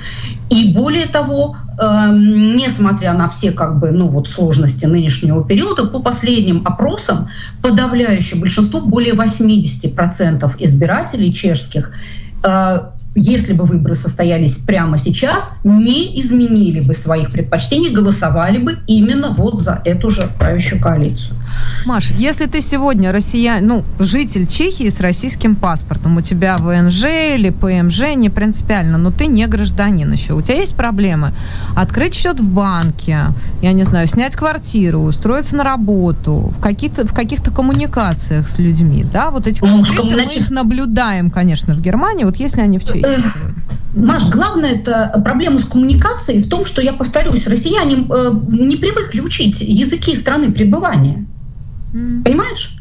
и более того, э, несмотря на все как бы, ну, вот, сложности нынешнего периода, по последним опросам подавляющее большинство, более 80% избирателей чешских э, если бы выборы состоялись прямо сейчас, не изменили бы своих предпочтений, голосовали бы именно вот за эту же правящую коалицию.
Маш, если ты сегодня россиян, ну, житель Чехии с российским паспортом, у тебя ВНЖ или ПМЖ, не принципиально, но ты не гражданин еще, у тебя есть проблемы? Открыть счет в банке, я не знаю, снять квартиру, устроиться на работу, в каких-то, в каких-то коммуникациях с людьми, да, вот эти ну, конфликты, мы их наблюдаем, конечно, в Германии, вот если они в Чехии
Маш, главное это проблема с коммуникацией в том, что, я повторюсь, россияне э, не привыкли учить языки страны пребывания. Mm. Понимаешь?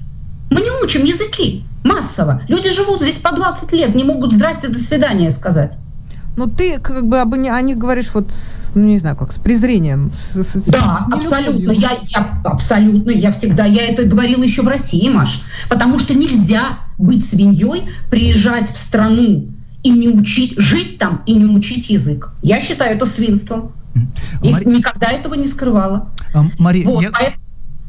Мы не учим языки массово. Люди живут здесь по 20 лет, не могут «здрасте, до свидания» сказать.
Но ты как бы об о них говоришь вот, с, ну не знаю, как с презрением. С, с,
да, с абсолютно. Я, я абсолютно, я всегда, я это говорила еще в России, Маш, потому что нельзя быть свиньей, приезжать в страну, и не учить, жить там и не учить язык. Я считаю это свинством. И Мари... никогда этого не скрывала.
А, Мария, вот, я... поэтому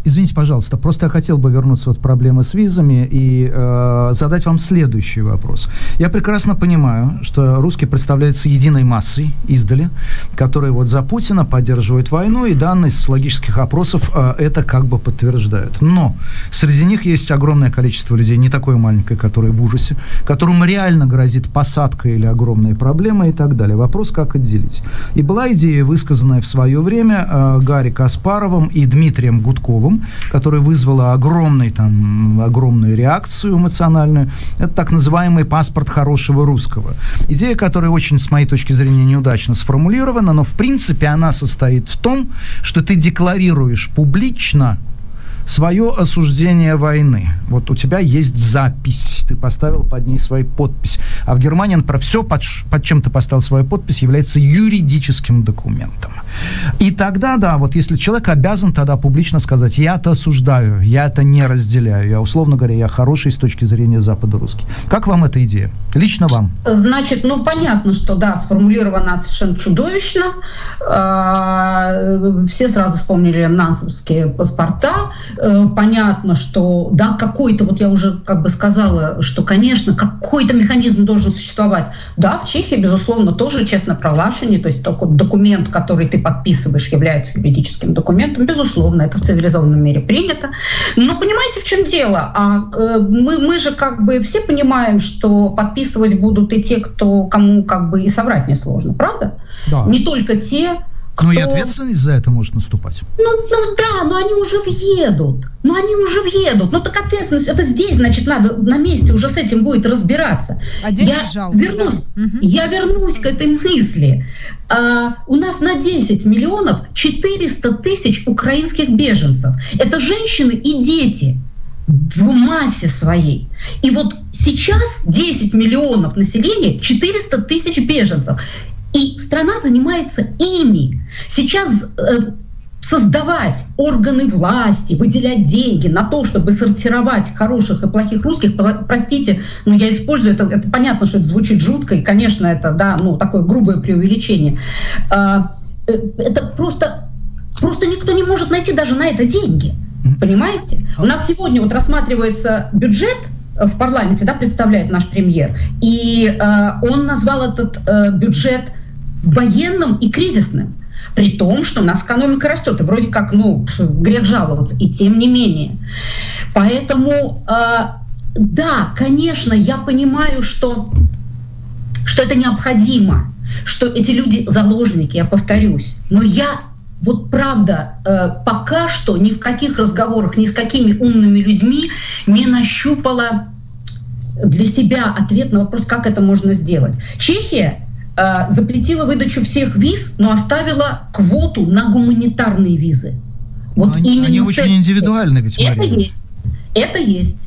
Извините, пожалуйста, просто я хотел бы вернуться от проблемы с визами и э, задать вам следующий вопрос. Я прекрасно понимаю, что русские представляются единой массой издали, которая вот за Путина поддерживает войну, и данные социологических опросов э, это как бы подтверждают. Но среди них есть огромное количество людей, не такое маленькое, которые в ужасе, которым реально грозит посадка или огромные проблемы и так далее. Вопрос, как отделить. И была идея, высказанная в свое время э, Гарри Каспаровым и Дмитрием Гудковым, Которая вызвала огромный, там, огромную реакцию эмоциональную. Это так называемый паспорт хорошего русского. Идея, которая очень, с моей точки зрения, неудачно сформулирована, но в принципе она состоит в том, что ты декларируешь публично свое осуждение войны. Вот у тебя есть запись, ты поставил под ней свою подпись. А в Германии, например, все, под, под чем ты поставил свою подпись, является юридическим документом. И тогда, да, вот если человек обязан тогда публично сказать, я это осуждаю, я это не разделяю, я, условно говоря, я хороший с точки зрения Запада русский. Как вам эта идея? Лично вам?
Значит, ну понятно, что да, сформулировано совершенно чудовищно. А, все сразу вспомнили нансовские паспорта. Э, понятно, что да, какой-то, вот я уже как бы сказала, что, конечно, какой-то механизм должен существовать. Да, в Чехии, безусловно, тоже честно пролашение, то есть такой документ, который ты подписываешь, является юридическим документом. Безусловно, это в цивилизованном мире принято. Но понимаете, в чем дело? А, э, мы, мы же как бы все понимаем, что подписывать будут и те, кто, кому как бы и соврать несложно, правда? Да. Не только те,
кто... Но и ответственность за это может наступать.
Ну, ну да, но они уже въедут. Ну они уже въедут. Ну так ответственность, это здесь, значит, надо на месте уже с этим будет разбираться. А я жалко, вернусь, да. я вернусь к этой мысли. А, у нас на 10 миллионов 400 тысяч украинских беженцев. Это женщины и дети в массе своей. И вот сейчас 10 миллионов населения, 400 тысяч беженцев. И страна занимается ими. Сейчас э, создавать органы власти, выделять деньги на то, чтобы сортировать хороших и плохих русских, простите, но я использую это, это понятно, что это звучит жутко, и, конечно, это, да, ну, такое грубое преувеличение. А, э, это просто, просто никто не может найти даже на это деньги. Понимаете? У нас сегодня вот рассматривается бюджет в парламенте, да, представляет наш премьер, и э, он назвал этот э, бюджет военным и кризисным. При том, что у нас экономика растет, и вроде как, ну, грех жаловаться, и тем не менее. Поэтому, э, да, конечно, я понимаю, что, что это необходимо, что эти люди заложники, я повторюсь. Но я вот правда, э, пока что ни в каких разговорах, ни с какими умными людьми не нащупала для себя ответ на вопрос, как это можно сделать. Чехия Э, запретила выдачу всех виз, но оставила квоту на гуманитарные визы.
Вот они, именно они очень индивидуальны ведь.
Это есть. Это есть.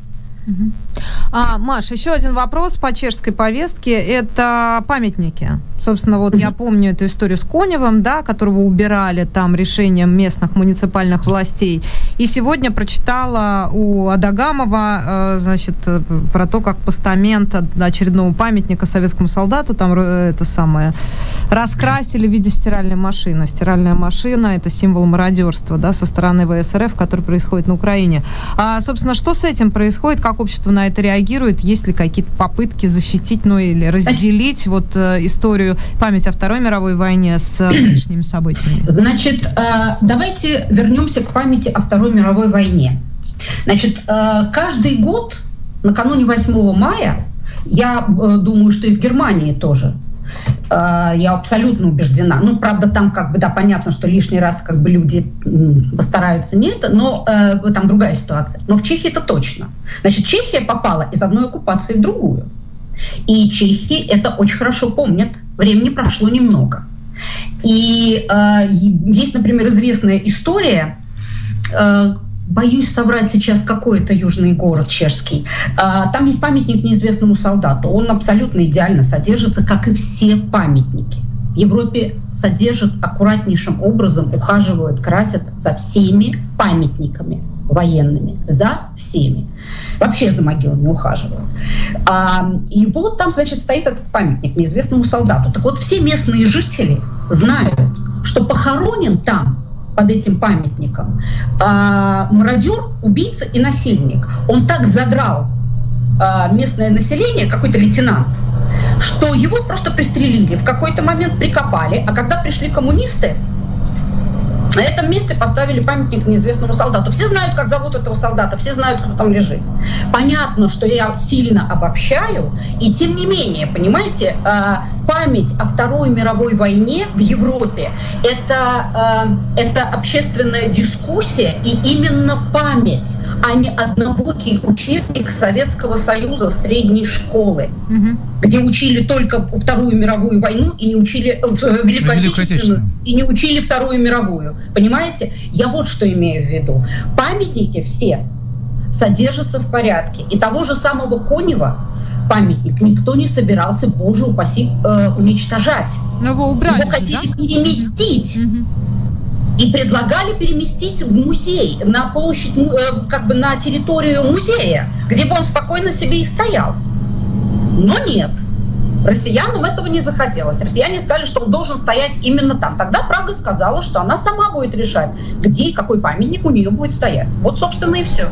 А, Маш, еще один вопрос по чешской повестке. Это памятники. Собственно, вот я помню эту историю с Коневым, да, которого убирали там решением местных муниципальных властей. И сегодня прочитала у Адагамова, э, значит, про то, как постамент очередного памятника советскому солдату там э, это самое раскрасили в виде стиральной машины. Стиральная машина – это символ мародерства, да, со стороны ВСРФ, который происходит на Украине. А, собственно, что с этим происходит? Как общество на это реагирует? Есть ли какие-то попытки защитить, ну или разделить вот э, историю память о Второй мировой войне с нынешними событиями?
Значит, э, давайте вернемся к памяти о Второй мировой войне. Значит, э, каждый год накануне 8 мая, я э, думаю, что и в Германии тоже, я абсолютно убеждена. Ну, правда, там как бы, да, понятно, что лишний раз как бы люди постараются не это, но э, там другая ситуация. Но в Чехии это точно. Значит, Чехия попала из одной оккупации в другую. И чехи это очень хорошо помнят времени прошло немного. И э, есть, например, известная история, э, боюсь соврать сейчас, какой это южный город чешский. Э, там есть памятник неизвестному солдату. Он абсолютно идеально содержится, как и все памятники. В Европе содержат аккуратнейшим образом, ухаживают, красят за всеми памятниками военными, за всеми. Вообще за могилами ухаживают. А, и вот там, значит, стоит этот памятник неизвестному солдату. Так вот, все местные жители знают, что похоронен там под этим памятником а, мародер, убийца и насильник. Он так задрал а, местное население, какой-то лейтенант, что его просто пристрелили, в какой-то момент прикопали, а когда пришли коммунисты, на этом месте поставили памятник неизвестному солдату. Все знают, как зовут этого солдата, все знают, кто там лежит. Понятно, что я сильно обобщаю, и тем не менее, понимаете, э, память о Второй мировой войне в Европе это, э, это общественная дискуссия и именно память, а не однобокий учебник Советского Союза средней школы, угу. где учили только Вторую мировую войну и не учили э, Великую Отечественную, и не учили Вторую мировую. Понимаете? Я вот что имею в виду. Памятники все содержится в порядке. И того же самого Конева памятник никто не собирался, боже упаси, э, уничтожать.
Но его убрали.
Его хотели да? переместить. Угу. И предлагали переместить в музей, на площадь, э, как бы на территорию музея, где бы он спокойно себе и стоял. Но нет. Россиянам этого не захотелось. Россияне сказали, что он должен стоять именно там. Тогда Прага сказала, что она сама будет решать, где и какой памятник у нее будет стоять. Вот, собственно, и все.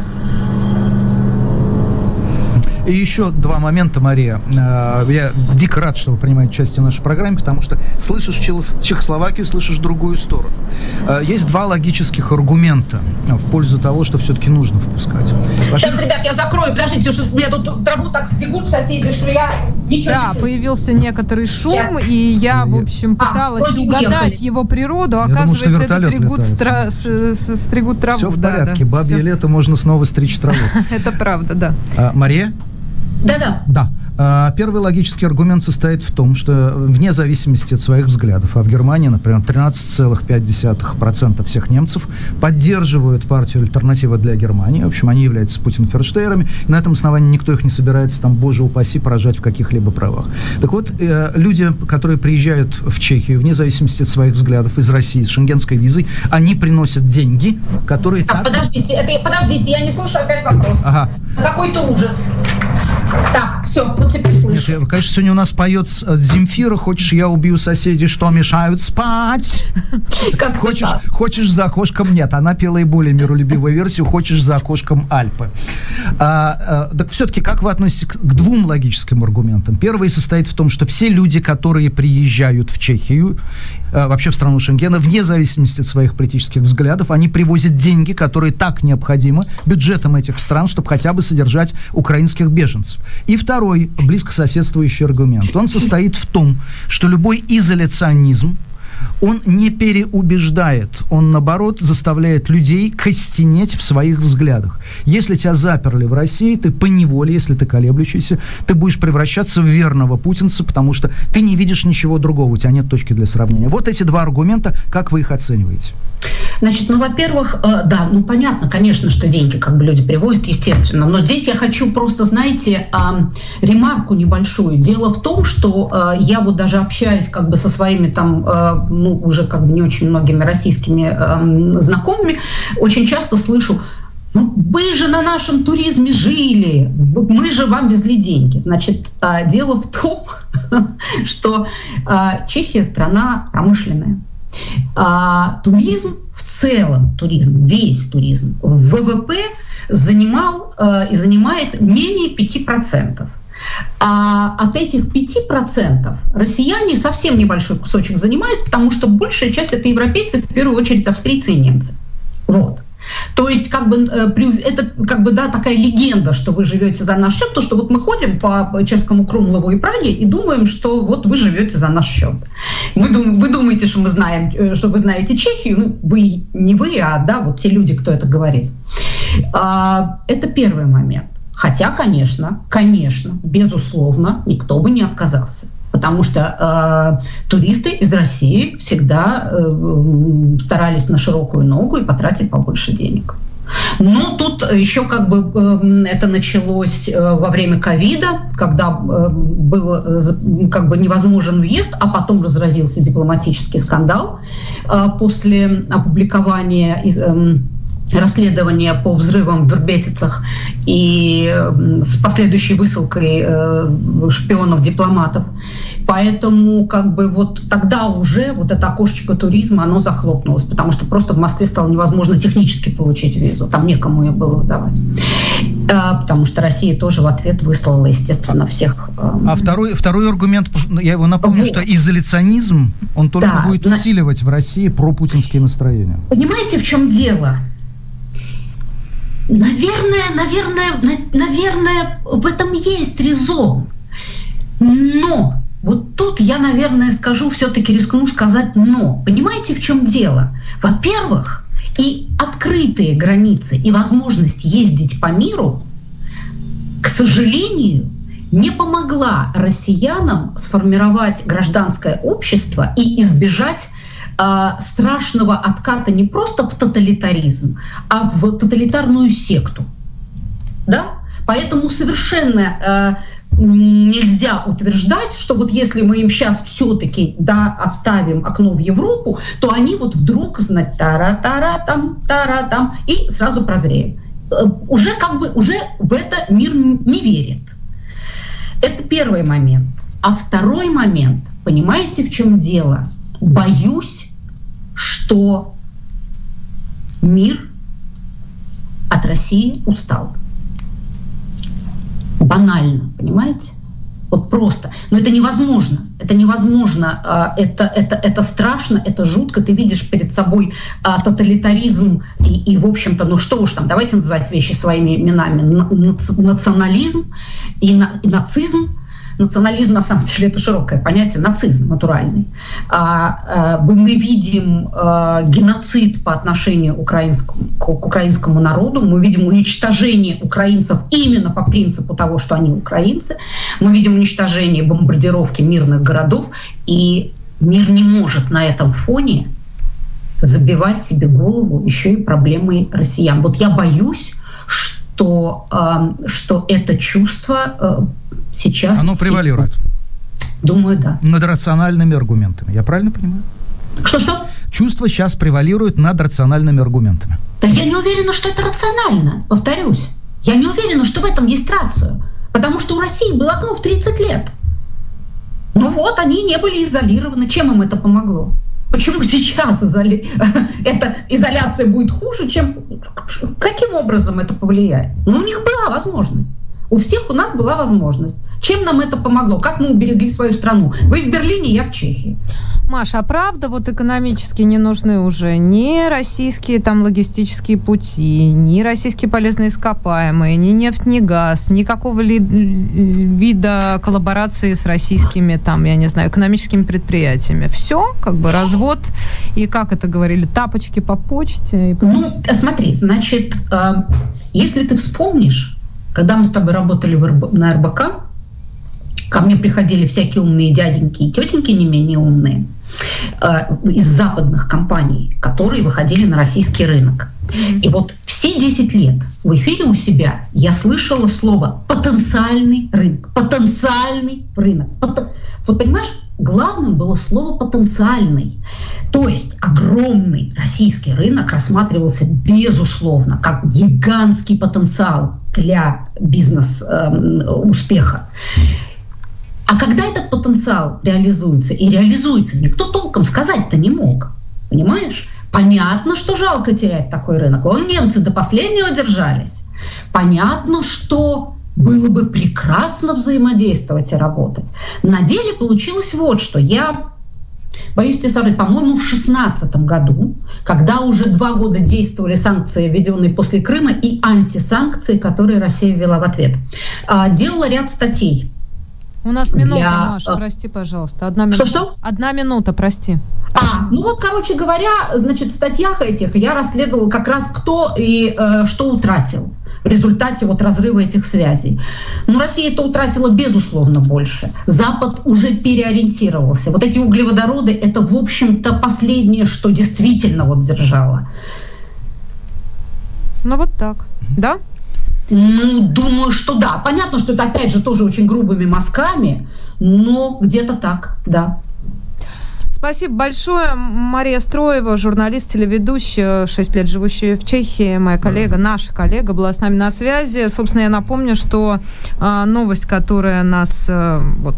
И еще два момента, Мария. Э, я дико рад, что вы принимаете участие в нашей программе, потому что слышишь Чехословакию, слышишь другую сторону. Э, есть два логических аргумента в пользу того, что все-таки нужно впускать.
Сейчас, ребят, я закрою, подождите, что меня тут траву так стригут соседи, что я
ничего да, не появился некоторый шум, я... и я, в общем, а, пыталась а, угадать уехали. его природу. Я Оказывается, думаю, это стригут, стра... стригут траву.
Все в порядке, да, да. бабье Все... лето, можно снова стричь траву.
Это правда, да.
А, Мария?
Да-да.
Да. А, первый логический аргумент состоит в том, что вне зависимости от своих взглядов, а в Германии, например, 13,5% всех немцев поддерживают партию «Альтернатива для Германии». В общем, они являются путин-ферштейерами. на этом основании никто их не собирается, там, боже упаси, поражать в каких-либо правах. Так вот, э, люди, которые приезжают в Чехию, вне зависимости от своих взглядов, из России, с шенгенской визой, они приносят деньги, которые...
Так, так... подождите, это, подождите, я не слышу опять вопрос. Ага. Какой-то ужас. Так, все, вот теперь слышу.
Нет, конечно, сегодня у нас поет э, Земфира. Хочешь, я убью соседей, что мешают спать? Как хочешь, хочешь за окошком? Нет, она пела и более миролюбивую версию. Хочешь за окошком Альпы. А, а, так все-таки как вы относитесь к, к двум логическим аргументам? Первый состоит в том, что все люди, которые приезжают в Чехию, вообще в страну Шенгена, вне зависимости от своих политических взглядов, они привозят деньги, которые так необходимы бюджетам этих стран, чтобы хотя бы содержать украинских беженцев. И второй, близко соседствующий аргумент, он состоит в том, что любой изоляционизм, он не переубеждает, он, наоборот, заставляет людей костенеть в своих взглядах. Если тебя заперли в России, ты по неволе, если ты колеблющийся, ты будешь превращаться в верного путинца, потому что ты не видишь ничего другого, у тебя нет точки для сравнения. Вот эти два аргумента, как вы их оцениваете?
Значит, ну, во-первых, э, да, ну, понятно, конечно, что деньги как бы люди привозят, естественно, но здесь я хочу просто, знаете, ремарку небольшую. Дело в том, что э, я вот даже общаюсь как бы со своими там, э, ну, уже как бы не очень многими российскими э, знакомыми, очень часто слышу, ну, вы же на нашем туризме жили, мы же вам везли деньги. Значит, э, дело в том, что э, Чехия страна промышленная. А, туризм в целом, туризм, весь туризм в ВВП занимал э, и занимает менее 5%. А от этих 5% россияне совсем небольшой кусочек занимают, потому что большая часть это европейцы, в первую очередь австрийцы и немцы. Вот. То есть, как бы, э, это как бы, да, такая легенда, что вы живете за наш счет, то, что вот мы ходим по Чешскому Крумлову и Праге и думаем, что вот вы живете за наш счет. Вы, дум, вы думаете, что мы знаем, э, что вы знаете Чехию, ну, вы, не вы, а, да, вот те люди, кто это говорит. А, это первый момент. Хотя, конечно, конечно, безусловно, никто бы не отказался потому что э, туристы из России всегда э, старались на широкую ногу и потратить побольше денег. Но тут еще как бы э, это началось э, во время ковида, когда э, был как бы невозможен въезд, а потом разразился дипломатический скандал после опубликования из, э, расследования по взрывам в Вербетицах и с последующей высылкой э, шпионов-дипломатов. Поэтому как бы вот тогда уже вот это окошечко туризма, оно захлопнулось, потому что просто в Москве стало невозможно технически получить визу. Там некому ее было выдавать. Э, потому что Россия тоже в ответ выслала, естественно, всех.
Эм, а второй, второй аргумент, я его напомню, вот. что изоляционизм, он только да, будет усиливать в России пропутинские настроения.
Понимаете, в чем дело? Наверное, наверное, наверное, в этом есть резон. Но вот тут я, наверное, скажу, все-таки рискну сказать но. Понимаете, в чем дело? Во-первых, и открытые границы, и возможность ездить по миру, к сожалению, не помогла россиянам сформировать гражданское общество и избежать э, страшного отката не просто в тоталитаризм, а в тоталитарную секту. Да? Поэтому совершенно э, нельзя утверждать, что вот если мы им сейчас все-таки да, оставим окно в Европу, то они вот вдруг знать тара-тара там, тара-там и сразу прозреют. Э, уже как бы уже в это мир не верит. Это первый момент. А второй момент, понимаете, в чем дело? Боюсь, что мир от России устал. Банально, понимаете? Вот просто. Но это невозможно. Это невозможно. А, это, это, это страшно, это жутко. Ты видишь перед собой а, тоталитаризм и, и в общем-то, ну что уж там, давайте называть вещи своими именами. Национализм и, на, и нацизм национализм на самом деле это широкое понятие, нацизм натуральный. А, а, мы видим а, геноцид по отношению украинскому, к, к украинскому народу, мы видим уничтожение украинцев именно по принципу того, что они украинцы, мы видим уничтожение бомбардировки мирных городов, и мир не может на этом фоне забивать себе голову еще и проблемой россиян. Вот я боюсь, что, что это чувство сейчас...
Оно превалирует.
Думаю, да.
Над рациональными аргументами. Я правильно понимаю?
Что-что?
Чувство сейчас превалирует над рациональными аргументами.
Да я не уверена, что это рационально, повторюсь. Я не уверена, что в этом есть рацию. Потому что у России было окно в 30 лет. Ну вот, они не были изолированы. Чем им это помогло? Почему сейчас изоли... эта изоляция будет хуже, чем... Каким образом это повлияет? Ну, у них была возможность. У всех у нас была возможность. Чем нам это помогло? Как мы уберегли свою страну? Вы в Берлине, я в Чехии.
Маша, а правда вот экономически не нужны уже ни российские там логистические пути, ни российские полезные ископаемые, ни нефть, ни газ, никакого ли, вида коллаборации с российскими там, я не знаю, экономическими предприятиями. Все, как бы развод и, как это говорили, тапочки по почте. И
ну, смотри, значит, э, если ты вспомнишь, когда мы с тобой работали на РБК, ко мне приходили всякие умные дяденьки и тетеньки не менее умные э, из западных компаний, которые выходили на российский рынок. И вот все 10 лет в эфире у себя я слышала слово «потенциальный рынок», «потенциальный рынок». Вот понимаешь, главным было слово «потенциальный». То есть огромный российский рынок рассматривался, безусловно, как гигантский потенциал для бизнес-успеха. А когда этот потенциал реализуется, и реализуется, никто толком сказать-то не мог. Понимаешь? Понятно, что жалко терять такой рынок. Он немцы до последнего держались. Понятно, что было бы прекрасно взаимодействовать и работать. На деле получилось вот что. Я боюсь тебе соврать, по-моему, в 2016 году, когда уже два года действовали санкции, введенные после Крыма, и антисанкции, которые Россия ввела в ответ, а, делала ряд статей.
У нас минута, для... Маша, прости, пожалуйста. Одна минута.
Что-что?
Одна минута, прости.
А, ну вот, короче говоря, значит, в статьях этих я расследовала как раз кто и э, что утратил в результате вот разрыва этих связей. Но Россия это утратила безусловно больше. Запад уже переориентировался. Вот эти углеводороды — это, в общем-то, последнее, что действительно вот держало.
Ну вот так, да?
Ну, думаю, что да. Понятно, что это опять же тоже очень грубыми мазками, но где-то так, да.
Спасибо большое. Мария Строева, журналист, телеведущая, 6 лет живущая в Чехии, моя коллега, наша коллега, была с нами на связи. Собственно, я напомню, что э, новость, которая нас э, вот,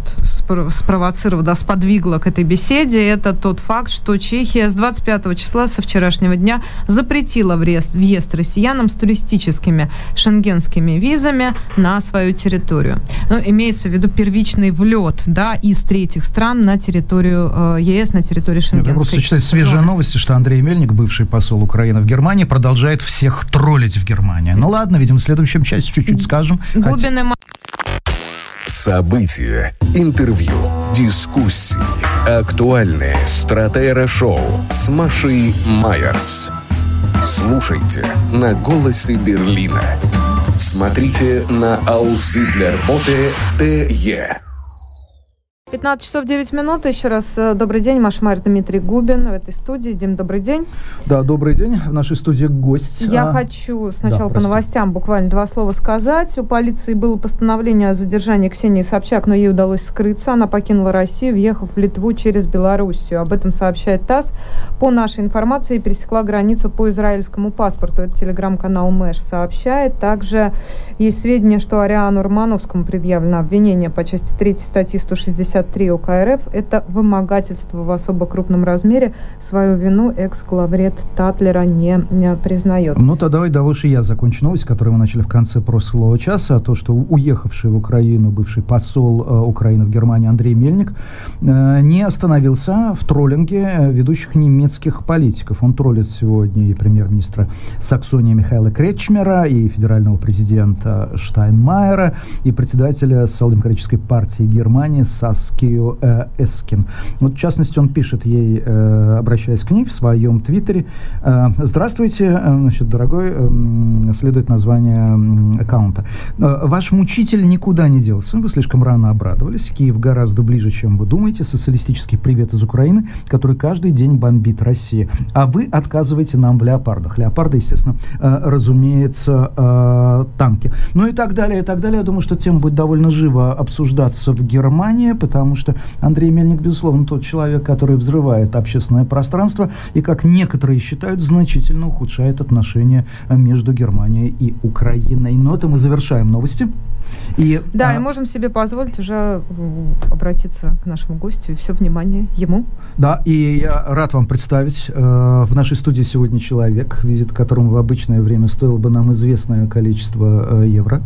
спровоцировала, да, сподвигла к этой беседе, это тот факт, что Чехия с 25 числа, со вчерашнего дня, запретила въезд, въезд россиянам с туристическими шенгенскими визами на свою территорию. Ну, имеется в виду первичный влет да, из третьих стран на территорию э, ЕС на территории Шенгенской. Я
просто читаю свежие зоны. новости, что Андрей Мельник, бывший посол Украины в Германии, продолжает всех троллить в Германии. Ну ладно, видимо, в следующем части чуть-чуть скажем.
Губины
События, интервью, дискуссии, актуальные стратера-шоу с Машей Майерс. Слушайте на «Голосе Берлина». Смотрите на Аусы для работы ТЕ.
15 часов 9 минут. Еще раз э, добрый день. Маша Майер, Дмитрий Губин в этой студии. Дим, добрый день.
Да, добрый день. В нашей студии гость.
Я а... хочу сначала да, по новостям буквально два слова сказать. У полиции было постановление о задержании Ксении Собчак, но ей удалось скрыться. Она покинула Россию, въехав в Литву через Белоруссию. Об этом сообщает ТАСС. По нашей информации пересекла границу по израильскому паспорту. Это телеграм-канал Мэш сообщает. Также есть сведения, что Ариану Романовскому предъявлено обвинение по части 3 статьи 160 63 УК РФ – это вымогательство в особо крупном размере. Свою вину экс-главред Татлера не, не признает.
Ну, то давай, да, лучше я закончу новость, которую мы начали в конце прошлого часа. То, что уехавший в Украину бывший посол э, Украины в Германии Андрей Мельник э, не остановился в троллинге э, ведущих немецких политиков. Он троллит сегодня и премьер-министра Саксонии Михаила Кречмера, и федерального президента Штайнмайера, и председателя социал-демократической партии Германии САС Кио э, Эскин. Вот, в частности, он пишет ей, э, обращаясь к ней в своем твиттере, э, «Здравствуйте, э, значит, дорогой, э, следует название аккаунта. Э, ваш мучитель никуда не делся, вы слишком рано обрадовались. Киев гораздо ближе, чем вы думаете. Социалистический привет из Украины, который каждый день бомбит Россия. А вы отказываете нам в леопардах. Леопарды, естественно, э, разумеется, э, танки. Ну и так далее, и так далее. Я думаю, что тема будет довольно живо обсуждаться в Германии, потому потому что Андрей Мельник, безусловно, тот человек, который взрывает общественное пространство и, как некоторые считают, значительно ухудшает отношения между Германией и Украиной. Но это мы завершаем новости.
И, да, а, и можем себе позволить уже обратиться к нашему гостю и все внимание ему.
Да, и я рад вам представить э, в нашей студии сегодня человек, визит которому в обычное время стоило бы нам известное количество э, евро.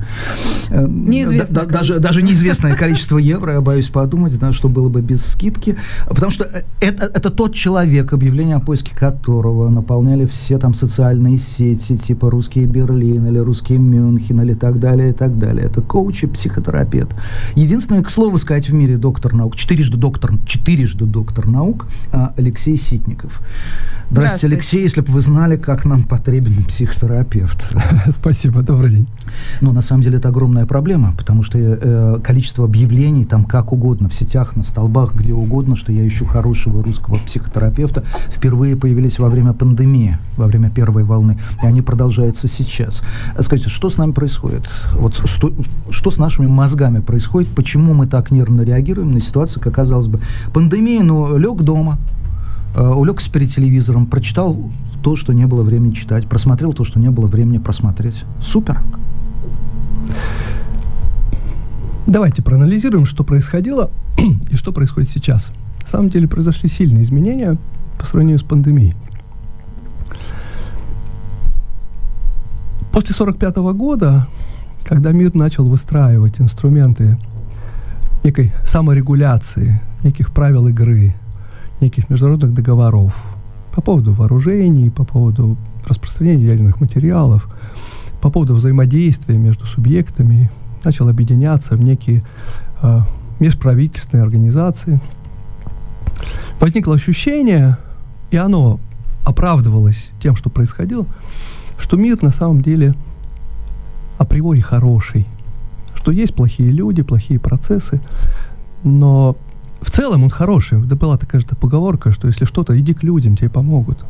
Э, неизвестное
да, даже, даже неизвестное количество евро, я боюсь подумать, да, что было бы без скидки. Потому что э, это, это тот человек, объявление о поиске которого наполняли все там социальные сети, типа «Русский Берлин» или «Русский Мюнхен» или так далее, и так далее. Это коуч и психотерапевт. Единственный, к слову сказать, в мире доктор наук, четырежды доктор, четырежды доктор наук, а, Алексей Ситников. Здравствуйте, Здравствуйте, Алексей, если бы вы знали, как нам потребен психотерапевт.
Спасибо, добрый день.
Ну, на самом деле, это огромная проблема, потому что э, количество объявлений там как угодно, в сетях, на столбах, где угодно, что я ищу хорошего русского психотерапевта, впервые появились во время пандемии, во время первой волны, и они продолжаются сейчас. Скажите, что с нами происходит? Вот сто, что с нашими мозгами происходит, почему мы так нервно реагируем на ситуацию, как казалось бы, пандемия, ну, лег дома, э, улегся перед телевизором, прочитал то, что не было времени читать, просмотрел то, что не было времени просмотреть. Супер.
Давайте проанализируем, что происходило и что происходит сейчас. На самом деле произошли сильные изменения по сравнению с пандемией. После 1945 года когда мир начал выстраивать инструменты некой саморегуляции, неких правил игры, неких международных договоров по поводу вооружений, по поводу распространения ядерных материалов, по поводу взаимодействия между субъектами, начал объединяться в некие э, межправительственные организации. Возникло ощущение, и оно оправдывалось тем, что происходило, что мир на самом деле – априори хороший, что есть плохие люди, плохие процессы, но в целом он хороший. Это была такая же поговорка, что если что-то, иди к людям, тебе помогут.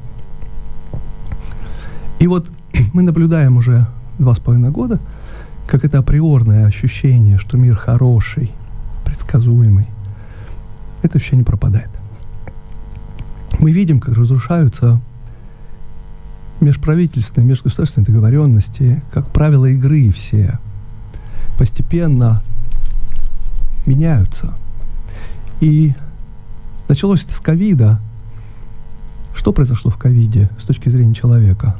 И вот мы наблюдаем уже два с половиной года, как это априорное ощущение, что мир хороший, предсказуемый, это ощущение пропадает. Мы видим, как разрушаются межправительственные, межгосударственные договоренности, как правила игры все постепенно меняются. И началось это с ковида. Что произошло в ковиде с точки зрения человека?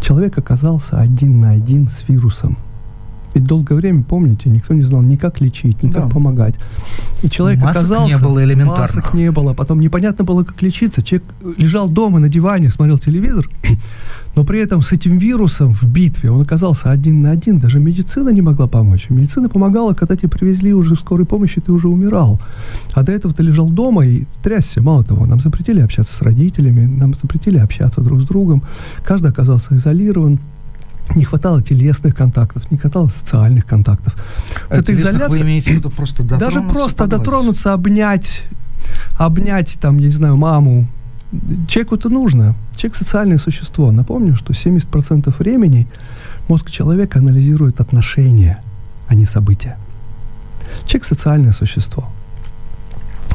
Человек оказался один на один с вирусом. Ведь долгое время, помните, никто не знал ни как лечить, ни да. как помогать. И человек масок оказался...
не было элементарно. Масок
не было. Потом непонятно было, как лечиться. Человек лежал дома на диване, смотрел телевизор, но при этом с этим вирусом в битве он оказался один на один. Даже медицина не могла помочь. Медицина помогала, когда тебе привезли уже скорой помощи, ты уже умирал. А до этого ты лежал дома и трясся. Мало того, нам запретили общаться с родителями, нам запретили общаться друг с другом. Каждый оказался изолирован. Не хватало телесных контактов, не хватало социальных контактов.
А вот эта изоляция, вы имеете в виду просто
Даже просто дотронуться, обнять, обнять, там, я не знаю, маму. Человеку это нужно. Человек социальное существо. Напомню, что 70% времени мозг человека анализирует отношения, а не события. Человек социальное существо.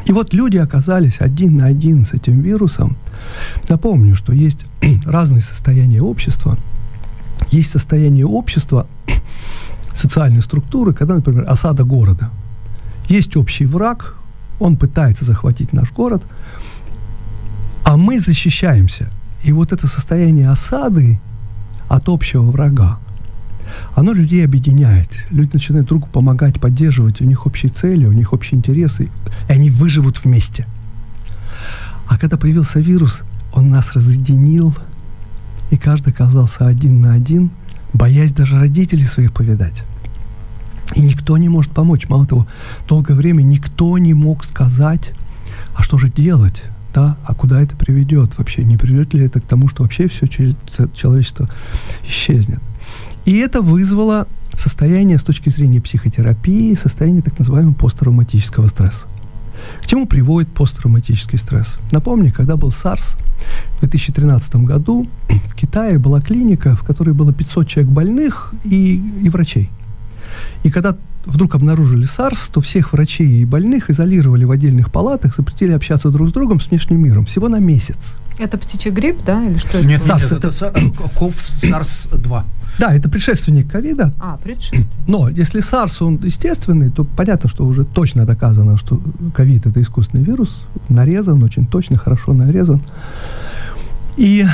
И вот люди оказались один на один с этим вирусом. Напомню, что есть разные состояния общества – есть состояние общества, социальной структуры, когда, например, осада города. Есть общий враг, он пытается захватить наш город, а мы защищаемся. И вот это состояние осады от общего врага, оно людей объединяет. Люди начинают другу помогать, поддерживать, у них общие цели, у них общие интересы, и они выживут вместе. А когда появился вирус, он нас разъединил – и каждый оказался один на один, боясь даже родителей своих повидать. И никто не может помочь. Мало того, долгое время никто не мог сказать, а что же делать, да, а куда это приведет вообще, не приведет ли это к тому, что вообще все человечество исчезнет. И это вызвало состояние с точки зрения психотерапии, состояние так называемого посттравматического стресса. К чему приводит посттравматический стресс? Напомню, когда был SARS, в 2013 году в Китае была клиника, в которой было 500 человек больных и, и врачей. И когда вдруг обнаружили SARS, то всех врачей и больных изолировали в отдельных палатах, запретили общаться друг с другом, с внешним миром, всего на месяц.
Это птичий грипп, да, или что
нет, это? SARS, нет, это, это ков SARS-2.
Да, это предшественник ковида.
А, предшественник.
Но если SARS, он естественный, то понятно, что уже точно доказано, что ковид – это искусственный вирус, нарезан, очень точно, хорошо нарезан. И,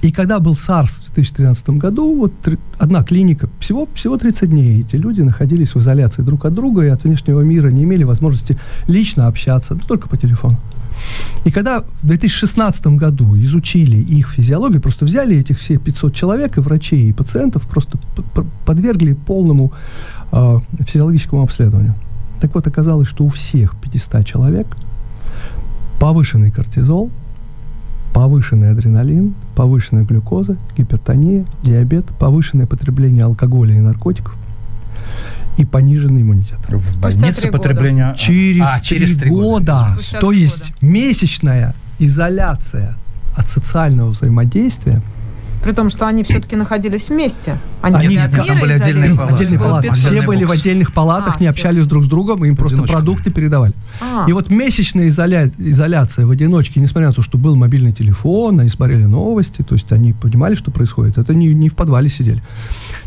и когда был SARS в 2013 году, вот одна клиника, всего, всего 30 дней эти люди находились в изоляции друг от друга и от внешнего мира не имели возможности лично общаться, ну, только по телефону. И когда в 2016 году изучили их физиологию, просто взяли этих все 500 человек, и врачей, и пациентов, просто подвергли полному э, физиологическому обследованию. Так вот, оказалось, что у всех 500 человек повышенный кортизол, повышенный адреналин, повышенная глюкоза, гипертония, диабет, повышенное потребление алкоголя и наркотиков – и пониженный иммунитет.
В больнице потребление...
Через, а, через три года. года. То есть года. месячная изоляция от социального взаимодействия
при том, что они все-таки находились вместе.
Они, они не там были отдельные палаты.
Отдельные палаты. Все были в отдельных палатах, а, не общались все. друг с другом, им просто продукты передавали. А. И вот месячная изоля... изоляция в одиночке, несмотря на то, что был мобильный телефон, они смотрели новости, то есть они понимали, что происходит. Это не, не в подвале сидели.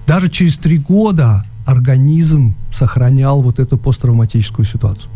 Даже через три года организм сохранял вот эту посттравматическую ситуацию.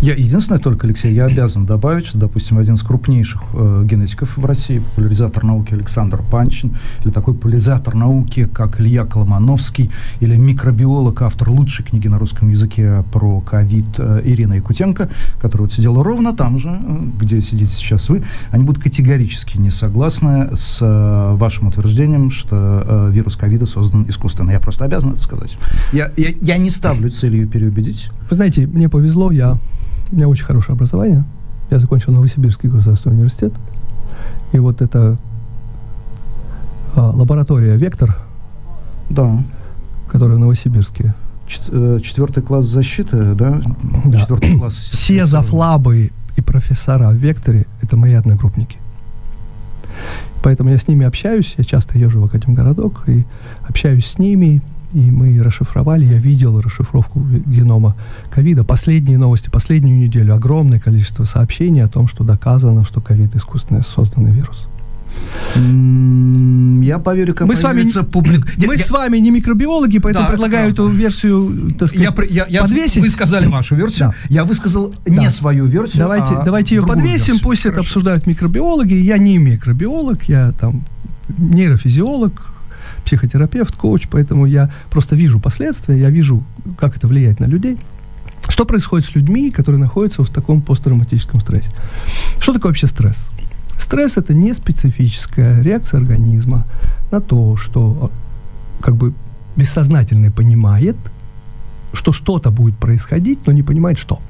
Я единственное только, Алексей, я обязан добавить, что, допустим, один из крупнейших э, генетиков в России, популяризатор науки Александр Панчин, или такой популяризатор науки, как Илья Коломановский, или микробиолог, автор лучшей книги на русском языке про ковид э, Ирина Якутенко, которая вот сидела ровно там же, э, где сидите сейчас вы, они будут категорически не согласны с э, вашим утверждением, что э, вирус ковида создан искусственно. Я просто обязан это сказать. Я, я, я не ставлю целью переубедить.
Вы знаете, мне повезло, я, у меня очень хорошее образование. Я закончил Новосибирский государственный университет. И вот эта а, лаборатория «Вектор»,
да.
которая в Новосибирске.
Э, четвертый класс защиты, да?
да. Четвертый класс. Все зафлабы и профессора в «Векторе» — это мои одногруппники. Поэтому я с ними общаюсь, я часто езжу в Академгородок и общаюсь с ними, и мы расшифровали, я видел расшифровку генома ковида. Последние новости, последнюю неделю, огромное количество сообщений о том, что доказано, что ковид искусственно созданный вирус.
Я поверю, как
мы с вами, публик... Мы я, с вами не микробиологи, поэтому да, предлагаю эту версию, так сказать, я, я, подвесить.
Вы сказали вашу версию, да. я высказал да. не свою версию,
Давайте, а давайте ее подвесим, версию. пусть Хорошо. это обсуждают микробиологи. Я не микробиолог, я там нейрофизиолог, психотерапевт, коуч, поэтому я просто вижу последствия, я вижу, как это влияет на людей. Что происходит с людьми, которые находятся в таком посттравматическом стрессе? Что такое вообще стресс? Стресс – это не специфическая реакция организма на то, что как бы бессознательный понимает, что что-то будет происходить, но не понимает, что.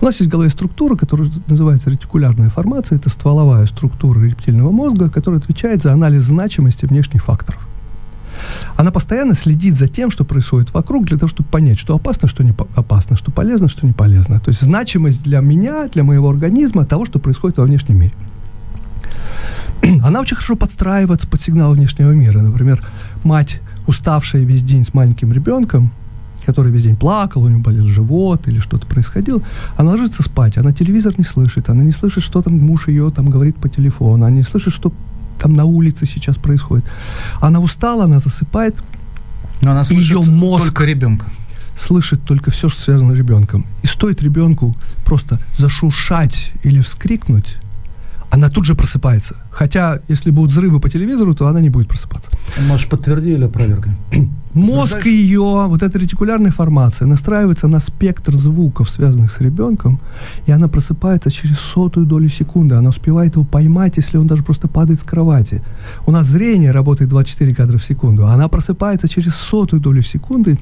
У нас есть в голове структура, которая называется ретикулярная формация. Это стволовая структура рептильного мозга, которая отвечает за анализ значимости внешних факторов. Она постоянно следит за тем, что происходит вокруг, для того, чтобы понять, что опасно, что не опасно, что полезно, что не полезно. То есть значимость для меня, для моего организма того, что происходит во внешнем мире. Она очень хорошо подстраивается под сигнал внешнего мира. Например, мать, уставшая весь день с маленьким ребенком, который весь день плакал, у него болел живот или что-то происходило, она ложится спать, она телевизор не слышит, она не слышит, что там муж ее там говорит по телефону, она не слышит, что там на улице сейчас происходит. Она устала, она засыпает.
Но она слышит ее мозг только ребенка.
Слышит только все, что связано с ребенком. И стоит ребенку просто зашуршать или вскрикнуть, она тут же просыпается. Хотя, если будут взрывы по телевизору, то она не будет просыпаться.
Может, подтверди или опровергай?
Мозг ее, вот эта ретикулярная формация, настраивается на спектр звуков, связанных с ребенком, и она просыпается через сотую долю секунды. Она успевает его поймать, если он даже просто падает с кровати. У нас зрение работает 24 кадра в секунду, а она просыпается через сотую долю секунды,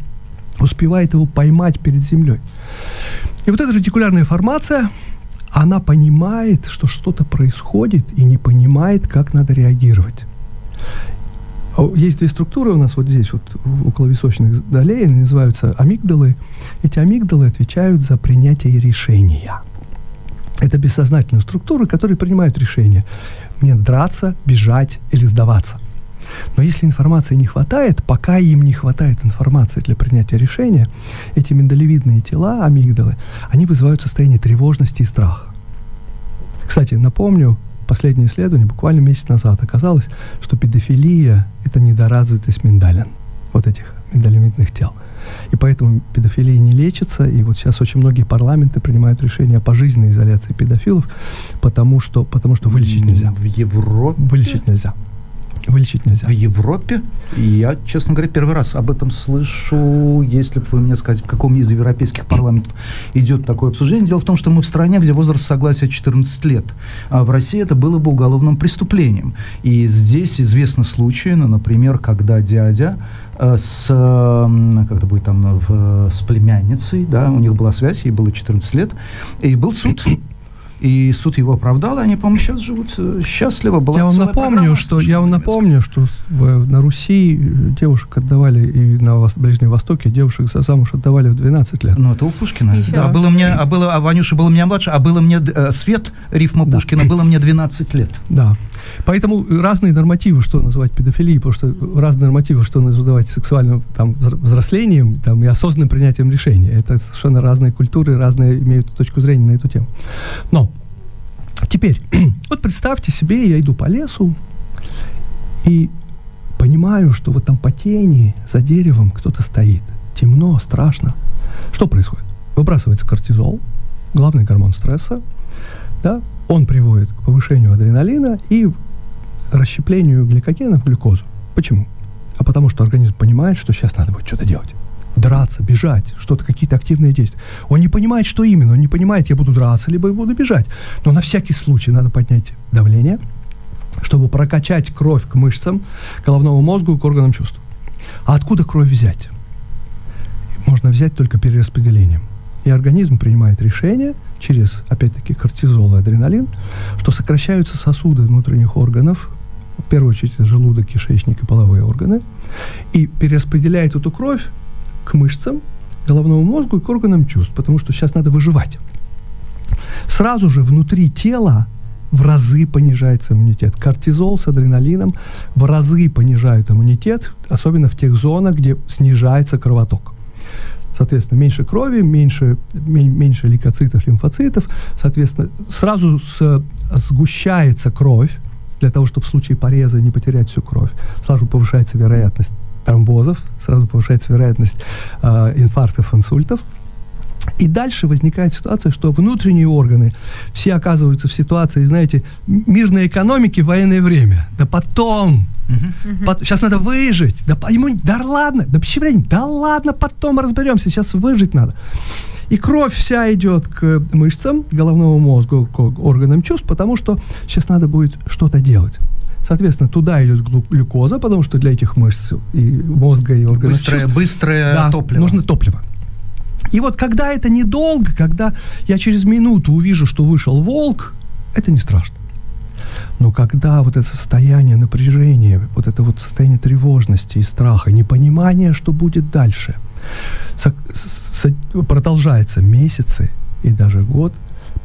успевает его поймать перед землей. И вот эта ретикулярная формация, она понимает, что что-то происходит и не понимает, как надо реагировать. Есть две структуры у нас вот здесь, вот около височных долей, они называются амигдалы. Эти амигдалы отвечают за принятие решения. Это бессознательные структуры, которые принимают решения. Мне драться, бежать или сдаваться. Но если информации не хватает, пока им не хватает информации для принятия решения, эти миндалевидные тела, амигдалы, они вызывают состояние тревожности и страха. Кстати, напомню, последнее исследование буквально месяц назад оказалось, что педофилия – это недоразвитость миндалин, вот этих миндалевидных тел. И поэтому педофилия не лечится, и вот сейчас очень многие парламенты принимают решение о пожизненной изоляции педофилов, потому что, потому что вылечить нельзя.
В Европе?
Вылечить нельзя вылечить нельзя.
В Европе? Я, честно говоря, первый раз об этом слышу. Если бы вы мне сказать, в каком из европейских парламентов идет такое обсуждение. Дело в том, что мы в стране, где возраст согласия 14 лет. А в России это было бы уголовным преступлением. И здесь известны случаи, ну, например, когда дядя э, с, как это будет там, в, с племянницей, да, у них была связь, ей было 14 лет, и был суд и суд его оправдал, и они, по-моему, сейчас живут э, счастливо.
Была я вам напомню, что я вам напомню, что в, на Руси девушек отдавали и на Ближнем Востоке девушек за замуж отдавали в 12 лет.
Ну, это у Пушкина. Да, а было мне, а было, а Ванюша был меня младше, а было мне э, Свет, рифма да. Пушкина, было мне 12 лет.
Да. Поэтому разные нормативы, что называть педофилией, потому что разные нормативы, что называть сексуальным там, взрослением там, и осознанным принятием решения. Это совершенно разные культуры, разные имеют точку зрения на эту тему. Но теперь, вот представьте себе, я иду по лесу и понимаю, что вот там по тени за деревом кто-то стоит. Темно, страшно. Что происходит? Выбрасывается кортизол, главный гормон стресса, да, он приводит к повышению адреналина и расщеплению гликогена в глюкозу. Почему? А потому что организм понимает, что сейчас надо будет что-то делать. Драться, бежать, что-то, какие-то активные действия. Он не понимает, что именно. Он не понимает, я буду драться, либо я буду бежать. Но на всякий случай надо поднять давление, чтобы прокачать кровь к мышцам, головному мозгу и к органам чувств. А откуда кровь взять? Можно взять только перераспределением. И организм принимает решение через, опять-таки, кортизол и адреналин, что сокращаются сосуды внутренних органов, в первую очередь желудок, кишечник и половые органы, и перераспределяет эту кровь к мышцам, головному мозгу и к органам чувств, потому что сейчас надо выживать. Сразу же внутри тела в разы понижается иммунитет. Кортизол с адреналином в разы понижают иммунитет, особенно в тех зонах, где снижается кровоток. Соответственно, меньше крови, меньше, меньше лейкоцитов, лимфоцитов. Соответственно, сразу сгущается кровь для того, чтобы в случае пореза не потерять всю кровь. Сразу повышается вероятность тромбозов, сразу повышается вероятность э, инфарктов, инсультов. И дальше возникает ситуация, что внутренние органы все оказываются в ситуации, знаете, мирной экономики в военное время. Да потом Угу. Сейчас надо выжить. Да, ему, да ладно, да почему да ладно, потом разберемся, сейчас выжить надо. И кровь вся идет к мышцам, головному мозгу, к органам чувств, потому что сейчас надо будет что-то делать. Соответственно, туда идет глюкоза, потому что для этих мышц и мозга, и органов
быстрое,
чувств...
Быстрое
да,
топливо.
нужно топливо. И вот когда это недолго, когда я через минуту увижу, что вышел волк, это не страшно. Но когда вот это состояние напряжения, вот это вот состояние тревожности и страха, непонимания, что будет дальше, со, продолжается месяцы и даже год,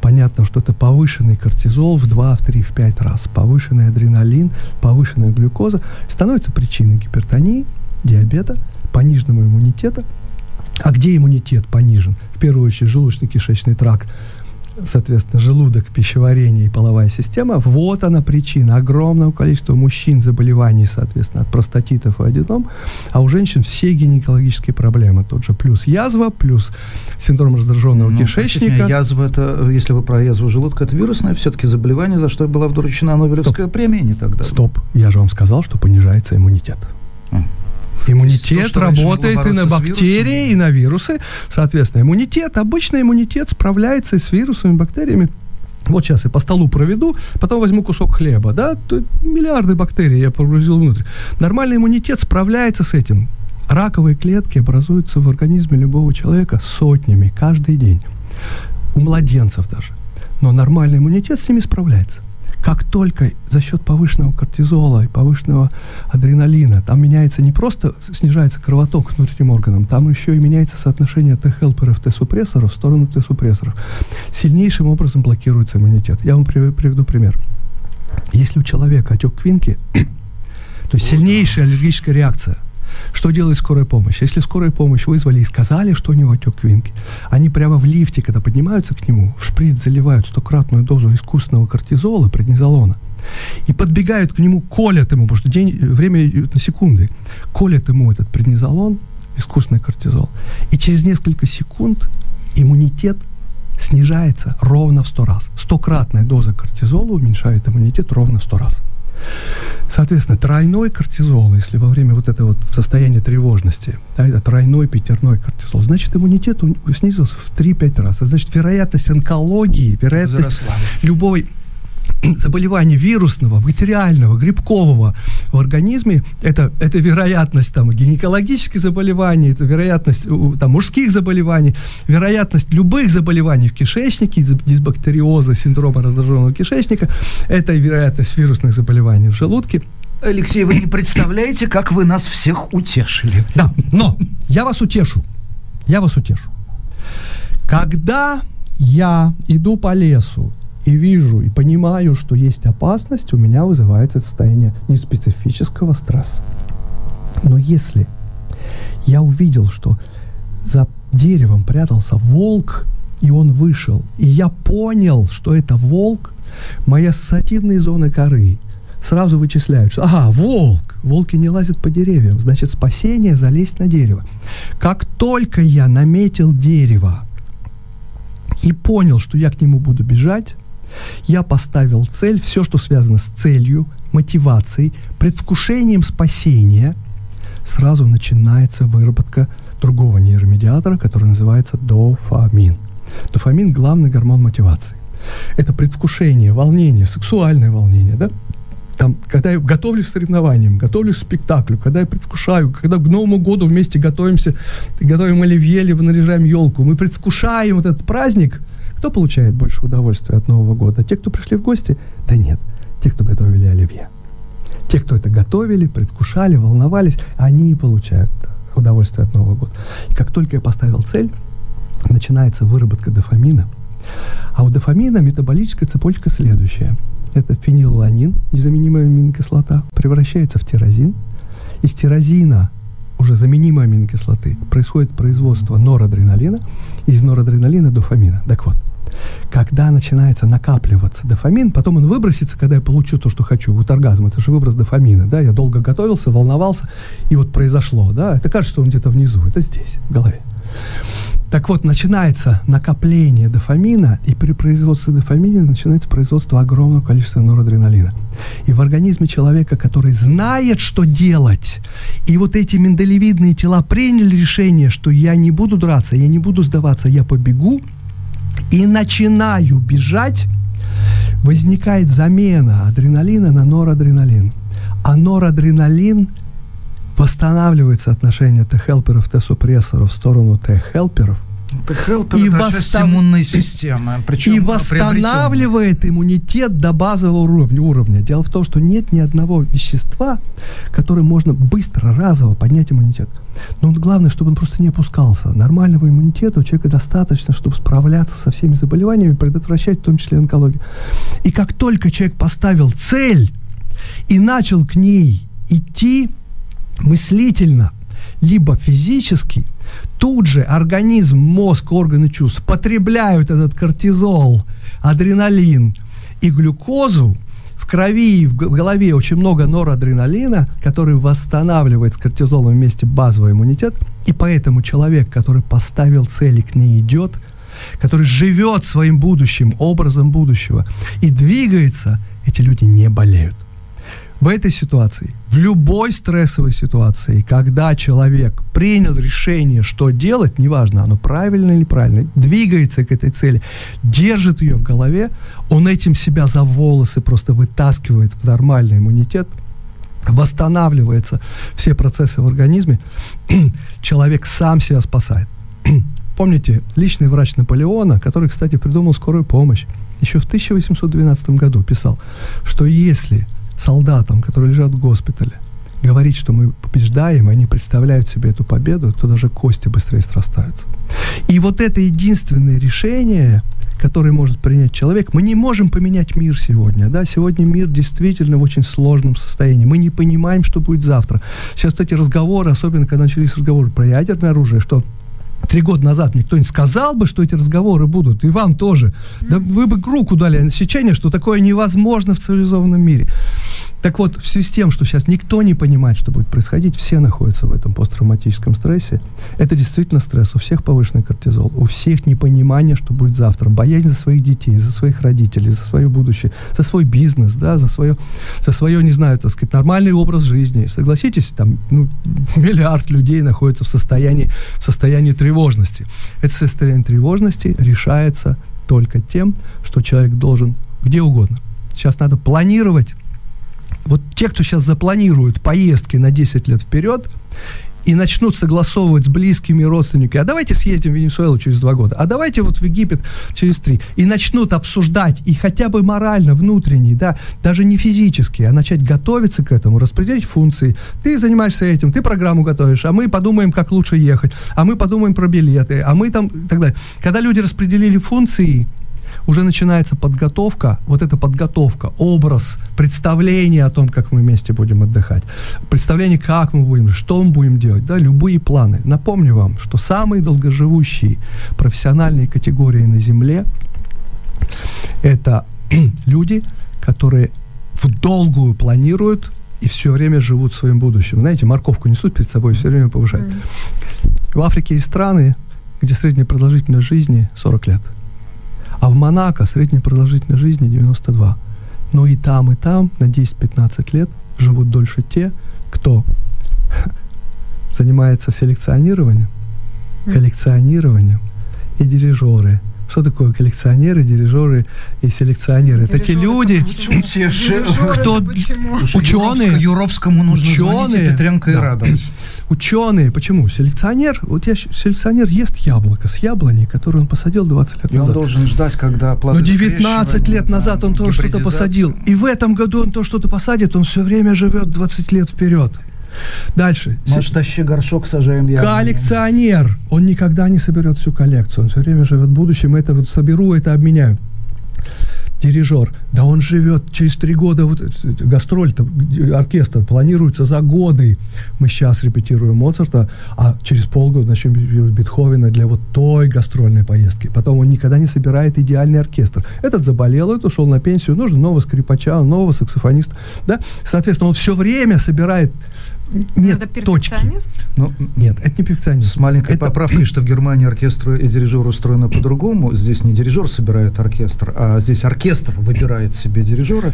понятно, что это повышенный кортизол в 2, в 3, в 5 раз, повышенный адреналин, повышенная глюкоза становится причиной гипертонии, диабета, пониженного иммунитета. А где иммунитет понижен? В первую очередь желудочно-кишечный тракт, соответственно, желудок, пищеварение и половая система, вот она причина огромного количества мужчин заболеваний, соответственно, от простатитов и аденом, а у женщин все гинекологические проблемы. Тот же плюс язва, плюс синдром раздраженного ну, кишечника.
Язва, это, если вы про язву желудка, это вирусное все-таки заболевание, за что была вручена Нобелевская Стоп. премия не тогда.
Стоп, я же вам сказал, что понижается иммунитет. Иммунитет то, работает и на бактерии, и на вирусы. Соответственно, иммунитет, обычный иммунитет справляется и с вирусами, бактериями. Вот сейчас я по столу проведу, потом возьму кусок хлеба, да, миллиарды бактерий я погрузил внутрь. Нормальный иммунитет справляется с этим. Раковые клетки образуются в организме любого человека сотнями каждый день. У младенцев даже. Но нормальный иммунитет с ними справляется как только за счет повышенного кортизола и повышенного адреналина там меняется не просто снижается кровоток к внутренним органам, там еще и меняется соотношение Т-хелперов, Т-супрессоров в сторону Т-супрессоров. Сильнейшим образом блокируется иммунитет. Я вам приведу пример. Если у человека отек квинки, то есть сильнейшая аллергическая реакция – что делает скорая помощь? Если скорая помощь вызвали и сказали, что у него отек квинки, они прямо в лифте, когда поднимаются к нему, в шприц заливают стократную дозу искусственного кортизола, преднизолона, и подбегают к нему, колят ему, потому что день, время на секунды, колят ему этот преднизолон, искусственный кортизол, и через несколько секунд иммунитет снижается ровно в 100 раз. Стократная доза кортизола уменьшает иммунитет ровно в 100 раз. Соответственно, тройной кортизол, если во время вот этого вот состояния тревожности, да, это тройной, пятерной кортизол, значит, иммунитет снизился в 3-5 раз. А значит, вероятность онкологии, вероятность Заросла. любой заболевания вирусного, бактериального, грибкового в организме, это, это вероятность там, гинекологических заболеваний, это вероятность там, мужских заболеваний, вероятность любых заболеваний в кишечнике, дисбактериоза, синдрома раздраженного кишечника, это вероятность вирусных заболеваний в желудке.
Алексей, вы не представляете, как вы нас всех утешили.
Да, но я вас утешу. Я вас утешу. Когда я иду по лесу и вижу, и понимаю, что есть опасность, у меня вызывается состояние неспецифического стресса. Но если я увидел, что за деревом прятался волк, и он вышел, и я понял, что это волк, мои ассоциативные зоны коры сразу вычисляют, что, ага, волк, волки не лазят по деревьям, значит, спасение залезть на дерево. Как только я наметил дерево и понял, что я к нему буду бежать, я поставил цель, все, что связано с целью, мотивацией, предвкушением спасения, сразу начинается выработка другого нейромедиатора, который называется дофамин. Дофамин – главный гормон мотивации. Это предвкушение, волнение, сексуальное волнение, да? Там, когда я готовлюсь к соревнованиям, готовлюсь к спектаклю, когда я предвкушаю, когда к Новому году вместе готовимся, готовим оливье или наряжаем елку, мы предвкушаем вот этот праздник – кто получает больше удовольствия от Нового года? Те, кто пришли в гости? Да нет, те, кто готовили оливье. Те, кто это готовили, предвкушали, волновались, они и получают удовольствие от Нового года. И как только я поставил цель, начинается выработка дофамина. А у дофамина метаболическая цепочка следующая. Это фенилланин, незаменимая аминокислота, превращается в тирозин. Из тирозина, уже заменимой аминокислоты, происходит производство норадреналина, из норадреналина дофамина. Так вот, когда начинается накапливаться дофамин, потом он выбросится, когда я получу то, что хочу. Вот оргазм, это же выброс дофамина, да, я долго готовился, волновался, и вот произошло, да, это кажется, что он где-то внизу, это здесь, в голове. Так вот, начинается накопление дофамина, и при производстве дофамина начинается производство огромного количества норадреналина. И в организме человека, который знает, что делать, и вот эти миндалевидные тела приняли решение, что я не буду драться, я не буду сдаваться, я побегу, и начинаю бежать, возникает замена адреналина на норадреналин. А норадреналин восстанавливает соотношение Т-хелперов, Т-супрессоров в сторону Т-хелперов,
и, восстав... иммунной системы,
причем и восстанавливает иммунитет до базового уровня, уровня. Дело в том, что нет ни одного вещества, которое можно быстро, разово поднять иммунитет. Но главное, чтобы он просто не опускался. Нормального иммунитета у человека достаточно, чтобы справляться со всеми заболеваниями, предотвращать в том числе онкологию. И как только человек поставил цель и начал к ней идти мыслительно, либо физически, тут же организм, мозг, органы чувств потребляют этот кортизол, адреналин и глюкозу, в крови и в голове очень много норадреналина, который восстанавливает с кортизолом вместе базовый иммунитет. И поэтому человек, который поставил цель и к ней идет, который живет своим будущим, образом будущего и двигается, эти люди не болеют в этой ситуации, в любой стрессовой ситуации, когда человек принял решение, что делать, неважно, оно правильно или неправильно, двигается к этой цели, держит ее в голове, он этим себя за волосы просто вытаскивает в нормальный иммунитет, восстанавливаются все процессы в организме, человек сам себя спасает. Помните, личный врач Наполеона, который, кстати, придумал скорую помощь, еще в 1812 году писал, что если солдатам, которые лежат в госпитале, говорить, что мы побеждаем, они представляют себе эту победу, то даже кости быстрее срастаются. И вот это единственное решение, которое может принять человек. Мы не можем поменять мир сегодня. Да? Сегодня мир действительно в очень сложном состоянии. Мы не понимаем, что будет завтра. Сейчас эти разговоры, особенно когда начались разговоры про ядерное оружие, что три года назад никто не сказал бы, что эти разговоры будут, и вам тоже. Да вы бы руку дали на сечение, что такое невозможно в цивилизованном мире. Так вот, в связи с тем, что сейчас никто не понимает, что будет происходить, все находятся в этом посттравматическом стрессе, это действительно стресс. У всех повышенный кортизол, у всех непонимание, что будет завтра, боязнь за своих детей, за своих родителей, за свое будущее, за свой бизнес, да, за свое, за свое, не знаю, так сказать, нормальный образ жизни. Согласитесь, там ну, миллиард людей находится в состоянии, в состоянии тревожности. Это состояние тревожности решается только тем, что человек должен где угодно. Сейчас надо планировать вот те, кто сейчас запланируют поездки на 10 лет вперед, и начнут согласовывать с близкими родственниками, а давайте съездим в Венесуэлу через два года, а давайте вот в Египет через три, и начнут обсуждать, и хотя бы морально, внутренне, да, даже не физически, а начать готовиться к этому, распределить функции. Ты занимаешься этим, ты программу готовишь, а мы подумаем, как лучше ехать, а мы подумаем про билеты, а мы там, и так далее. Когда люди распределили функции, уже начинается подготовка, вот эта подготовка, образ, представление о том, как мы вместе будем отдыхать, представление, как мы будем, что мы будем делать, да, любые планы. Напомню вам, что самые долгоживущие профессиональные категории на Земле – это люди, которые в долгую планируют и все время живут своим будущим. Знаете, морковку несут перед собой, все время повышают. Mm. В Африке есть страны, где средняя продолжительность жизни 40 лет. А в Монако средняя продолжительность жизни 92. Но и там, и там на 10-15 лет живут дольше те, кто занимается селекционированием, коллекционированием и дирижеры. Что такое коллекционеры, дирижеры и селекционеры? Дирижеры, Это те люди, кто ученые,
Юровскому нужно ученые, звонить, Петренко и радовать
ученые. Почему? Селекционер, вот я, селекционер ест яблоко с яблони, которое он посадил 20 лет
и
назад.
он должен ждать, когда
Но 19 лет назад он тоже что-то посадил. И в этом году он то что-то посадит, он все время живет 20 лет вперед. Дальше.
Может, тащи горшок, сажаем яблони.
Коллекционер. Он никогда не соберет всю коллекцию. Он все время живет в будущем. Это вот соберу, это обменяю дирижер, да он живет через три года, вот гастроль-то, оркестр планируется за годы. Мы сейчас репетируем Моцарта, а через полгода начнем Бетховена для вот той гастрольной поездки. Потом он никогда не собирает идеальный оркестр. Этот заболел, этот ушел на пенсию, нужно нового скрипача, нового саксофониста. Да? Соответственно, он все время собирает нет это точки. Ну, нет, это не перфекционизм.
С маленькой это... поправкой, что в Германии оркестр и дирижер устроены по-другому. Здесь не дирижер собирает оркестр, а здесь оркестр выбирает себе дирижера.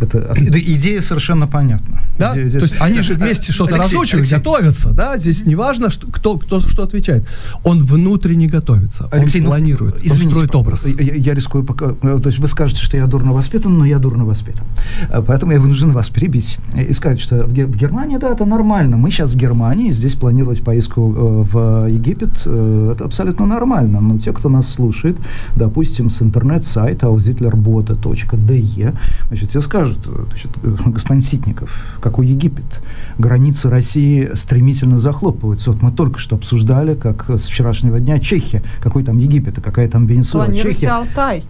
Это, это идея совершенно понятна.
Да? Здесь... То есть они же вместе что-то разучивают, Алексей. готовятся, да? Здесь не важно, что, кто, кто что отвечает. Он внутренне готовится, Алексей, он ну, планирует, извините, он строит образ.
Я, я рискую пока... Э, то есть вы скажете, что я дурно воспитан, но я дурно воспитан. Э, поэтому я вынужден вас перебить и сказать, что в, в Германии, да, это нормально. Мы сейчас в Германии, здесь планировать поездку э, в Египет, это абсолютно нормально. Но те, кто нас слушает, допустим, с интернет-сайта auszitlerbota.de, значит, тебе скажут, значит, господин Ситников, как у Египет. Границы России стремительно захлопываются. Вот мы только что обсуждали, как с вчерашнего дня Чехия. Какой там Египет, а какая там Венесуэла. Чехия.
Алтай.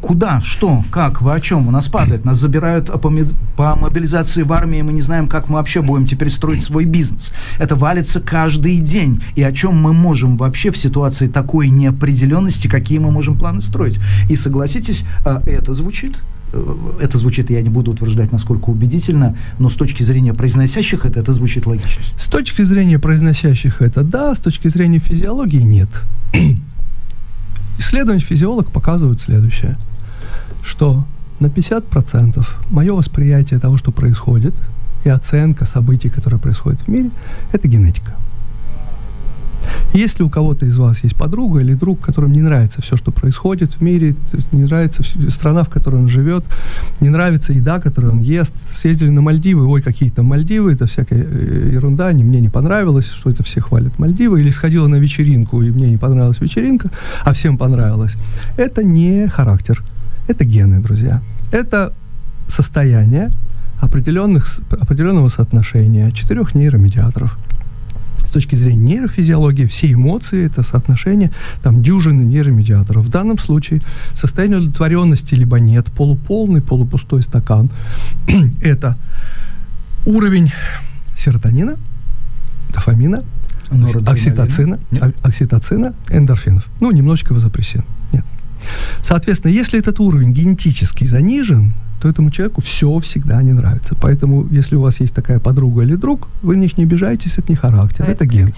Куда? Что? Как? Вы о чем? У нас падает. Нас забирают по, по мобилизации в армии. Мы не знаем, как мы вообще будем теперь строить свой бизнес. Это валится каждый день. И о чем мы можем вообще в ситуации такой неопределенности, какие мы можем планы строить? И согласитесь, а, это звучит Э, это звучит, я не буду утверждать, насколько убедительно, но с точки зрения произносящих это, это звучит логично.
С точки зрения произносящих это да, с точки зрения физиологии нет. Исследования физиолог показывают следующее, что на 50% мое восприятие того, что происходит, и оценка событий, которые происходят в мире, это генетика. Если у кого-то из вас есть подруга или друг, которым не нравится все, что происходит в мире, не нравится страна, в которой он живет, не нравится еда, которую он ест, съездили на Мальдивы, ой, какие то Мальдивы, это всякая э, ерунда, не, мне не понравилось, что это все хвалят Мальдивы, или сходила на вечеринку, и мне не понравилась вечеринка, а всем понравилось. Это не характер, это гены, друзья. Это состояние определенных, определенного соотношения четырех нейромедиаторов – точки зрения нейрофизиологии, все эмоции, это соотношение там дюжины нейромедиаторов. В данном случае состояние удовлетворенности либо нет, полуполный, полупустой стакан. это уровень серотонина, дофамина, окситоцина, окситоцина, эндорфинов. Ну, немножечко вазопрессин. Нет. Соответственно, если этот уровень генетически занижен, то этому человеку все всегда не нравится. Поэтому, если у вас есть такая подруга или друг, вы не, не обижайтесь, это не характер, а это, это ген.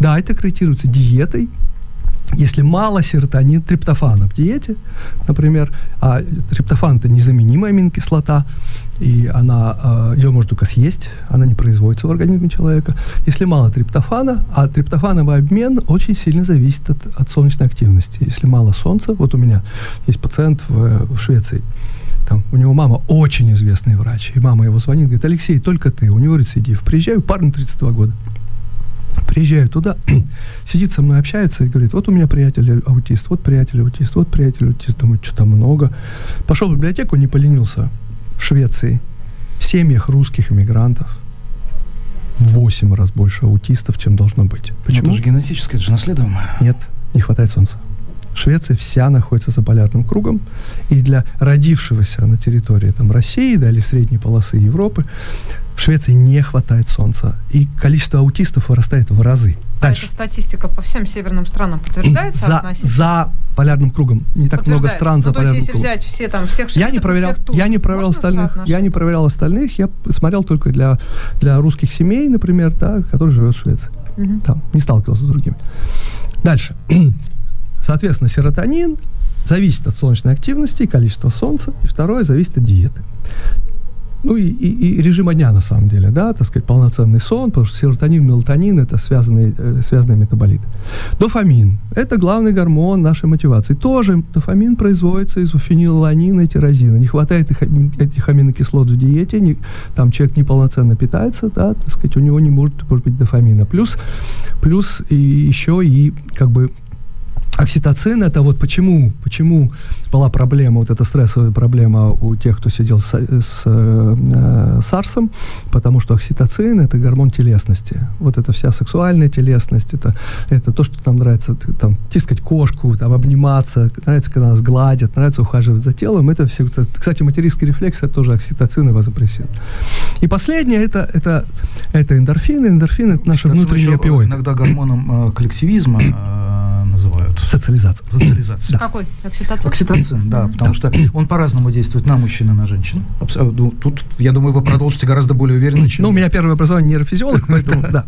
Да, это корректируется диетой, если мало серотонина, триптофана в диете, например, а триптофан это незаменимая аминокислота, и она, а, ее можно только съесть, она не производится в организме человека. Если мало триптофана, а триптофановый обмен очень сильно зависит от, от солнечной активности. Если мало солнца, вот у меня есть пациент в, в Швеции, там, у него мама очень известный врач, и мама его звонит, говорит, Алексей, только ты, у него рецидив. Приезжаю, парню 32 года. Приезжаю туда, сидит со мной, общается и говорит, вот у меня приятель аутист, вот приятель аутист, вот приятель аутист. Думаю, что-то много. Пошел в библиотеку, не поленился. В Швеции в семьях русских иммигрантов в 8 раз больше аутистов, чем должно быть.
Почему? Ну, это же генетическое, это же наследуемое.
Нет, не хватает солнца. Швеция вся находится за полярным кругом, и для родившегося на территории там, России да, или средней полосы Европы в Швеции не хватает солнца, и количество аутистов вырастает в разы.
Дальше. А эта статистика по всем северным странам подтверждается
за, за полярным кругом. Не так много стран ну, за полярным
кругом. Взять все там всех
я не проверял, всех тур, я не проверял остальных. Я не проверял остальных. Я смотрел только для для русских семей, например, да, которые живут в Швеции. Угу. Там не сталкивался с другими. Дальше. Соответственно, серотонин зависит от солнечной активности количества солнца, и второе зависит от диеты. Ну и, и, и режима дня, на самом деле, да, так сказать, полноценный сон, потому что серотонин, мелатонин – это связанные, э, связанные метаболиты. Дофамин – это главный гормон нашей мотивации. Тоже дофамин производится из фенилаланина и тирозина. Не хватает их, этих аминокислот в диете, не, там человек неполноценно питается, да, так сказать, у него не может, может быть дофамина. Плюс, плюс и еще и как бы Окситоцин это вот почему, почему была проблема, вот эта стрессовая проблема у тех, кто сидел с, с э, САРСом, потому что окситоцин это гормон телесности. Вот это вся сексуальная телесность, это, это то, что нам нравится, там, тискать кошку, там, обниматься, нравится, когда нас гладят, нравится ухаживать за телом. Это все, это, кстати, материнский рефлекс это тоже окситоцин и вазопрессин. И последнее это, это, это эндорфины. Эндорфины это наши внутренние опиоиды.
Иногда гормоном э, коллективизма э,
Социализация.
Социализация.
Да. Какой? Окситоцин?
Окситоцин, да, потому что он по-разному действует на мужчин и на женщин. Ну, тут, я думаю, вы продолжите гораздо более уверенно, чем...
Ну, у меня первое образование нейрофизиолог, поэтому, да.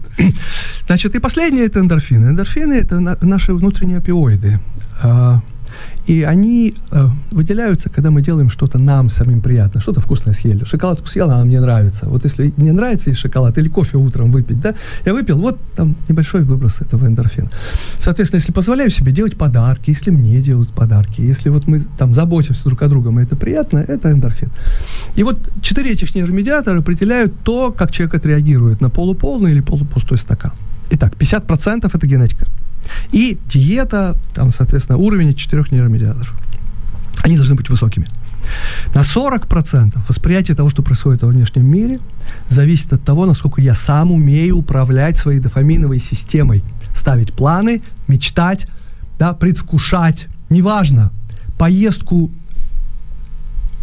Значит, и последнее – это эндорфины. Эндорфины – это наши внутренние опиоиды. И они э, выделяются, когда мы делаем что-то нам самим приятно, что-то вкусное съели. Шоколадку съел, она мне нравится. Вот если не нравится есть шоколад, или кофе утром выпить, да, я выпил, вот там небольшой выброс этого эндорфина. Соответственно, если позволяю себе делать подарки, если мне делают подарки, если вот мы там заботимся друг о другом, и это приятно, это эндорфин. И вот четыре этих нейромедиатора определяют то, как человек отреагирует на полуполный или полупустой стакан. Итак, 50% это генетика. И диета, там, соответственно, уровень четырех нейромедиаторов. Они должны быть высокими. На 40% восприятие того, что происходит во внешнем мире, зависит от того, насколько я сам умею управлять своей дофаминовой системой. Ставить планы, мечтать, да, предвкушать. Неважно, поездку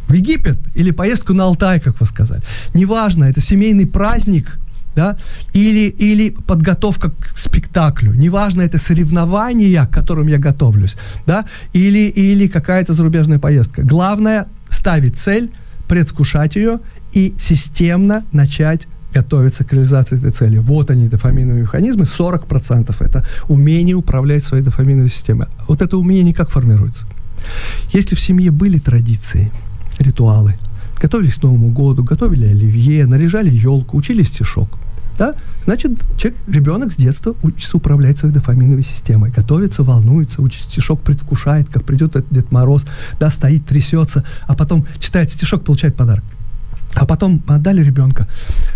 в Египет или поездку на Алтай, как вы сказали. Неважно, это семейный праздник, да, или, или подготовка к спектаклю. Неважно, это соревнования, к которым я готовлюсь, да, или, или какая-то зарубежная поездка. Главное ставить цель, предвкушать ее и системно начать готовиться к реализации этой цели. Вот они, дофаминовые механизмы. 40% это умение управлять своей дофаминовой системой. Вот это умение как формируется? Если в семье были традиции, ритуалы, готовились к Новому году, готовили оливье, наряжали елку, учили стишок – да, значит, человек, ребенок с детства учится управлять своей дофаминовой системой, готовится, волнуется, учит стишок, предвкушает, как придет этот Дед Мороз, да, стоит, трясется, а потом читает стишок, получает подарок. А потом отдали ребенка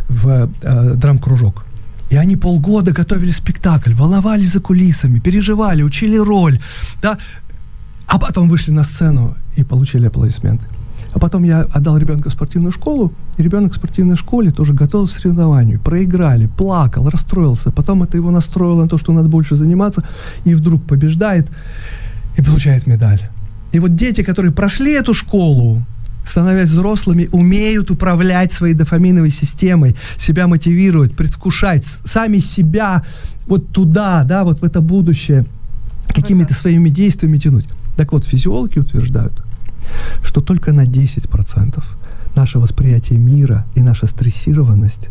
в э, драм-кружок. И они полгода готовили спектакль, волновались за кулисами, переживали, учили роль, да, а потом вышли на сцену и получили аплодисменты. А потом я отдал ребенка в спортивную школу, и ребенок в спортивной школе тоже готовился к соревнованию. Проиграли, плакал, расстроился. Потом это его настроило на то, что надо больше заниматься, и вдруг побеждает и получает медаль. И вот дети, которые прошли эту школу, становясь взрослыми, умеют управлять своей дофаминовой системой, себя мотивировать, предвкушать, сами себя вот туда, да, вот в это будущее, какими-то своими действиями тянуть. Так вот, физиологи утверждают, что только на 10% наше восприятие мира и наша стрессированность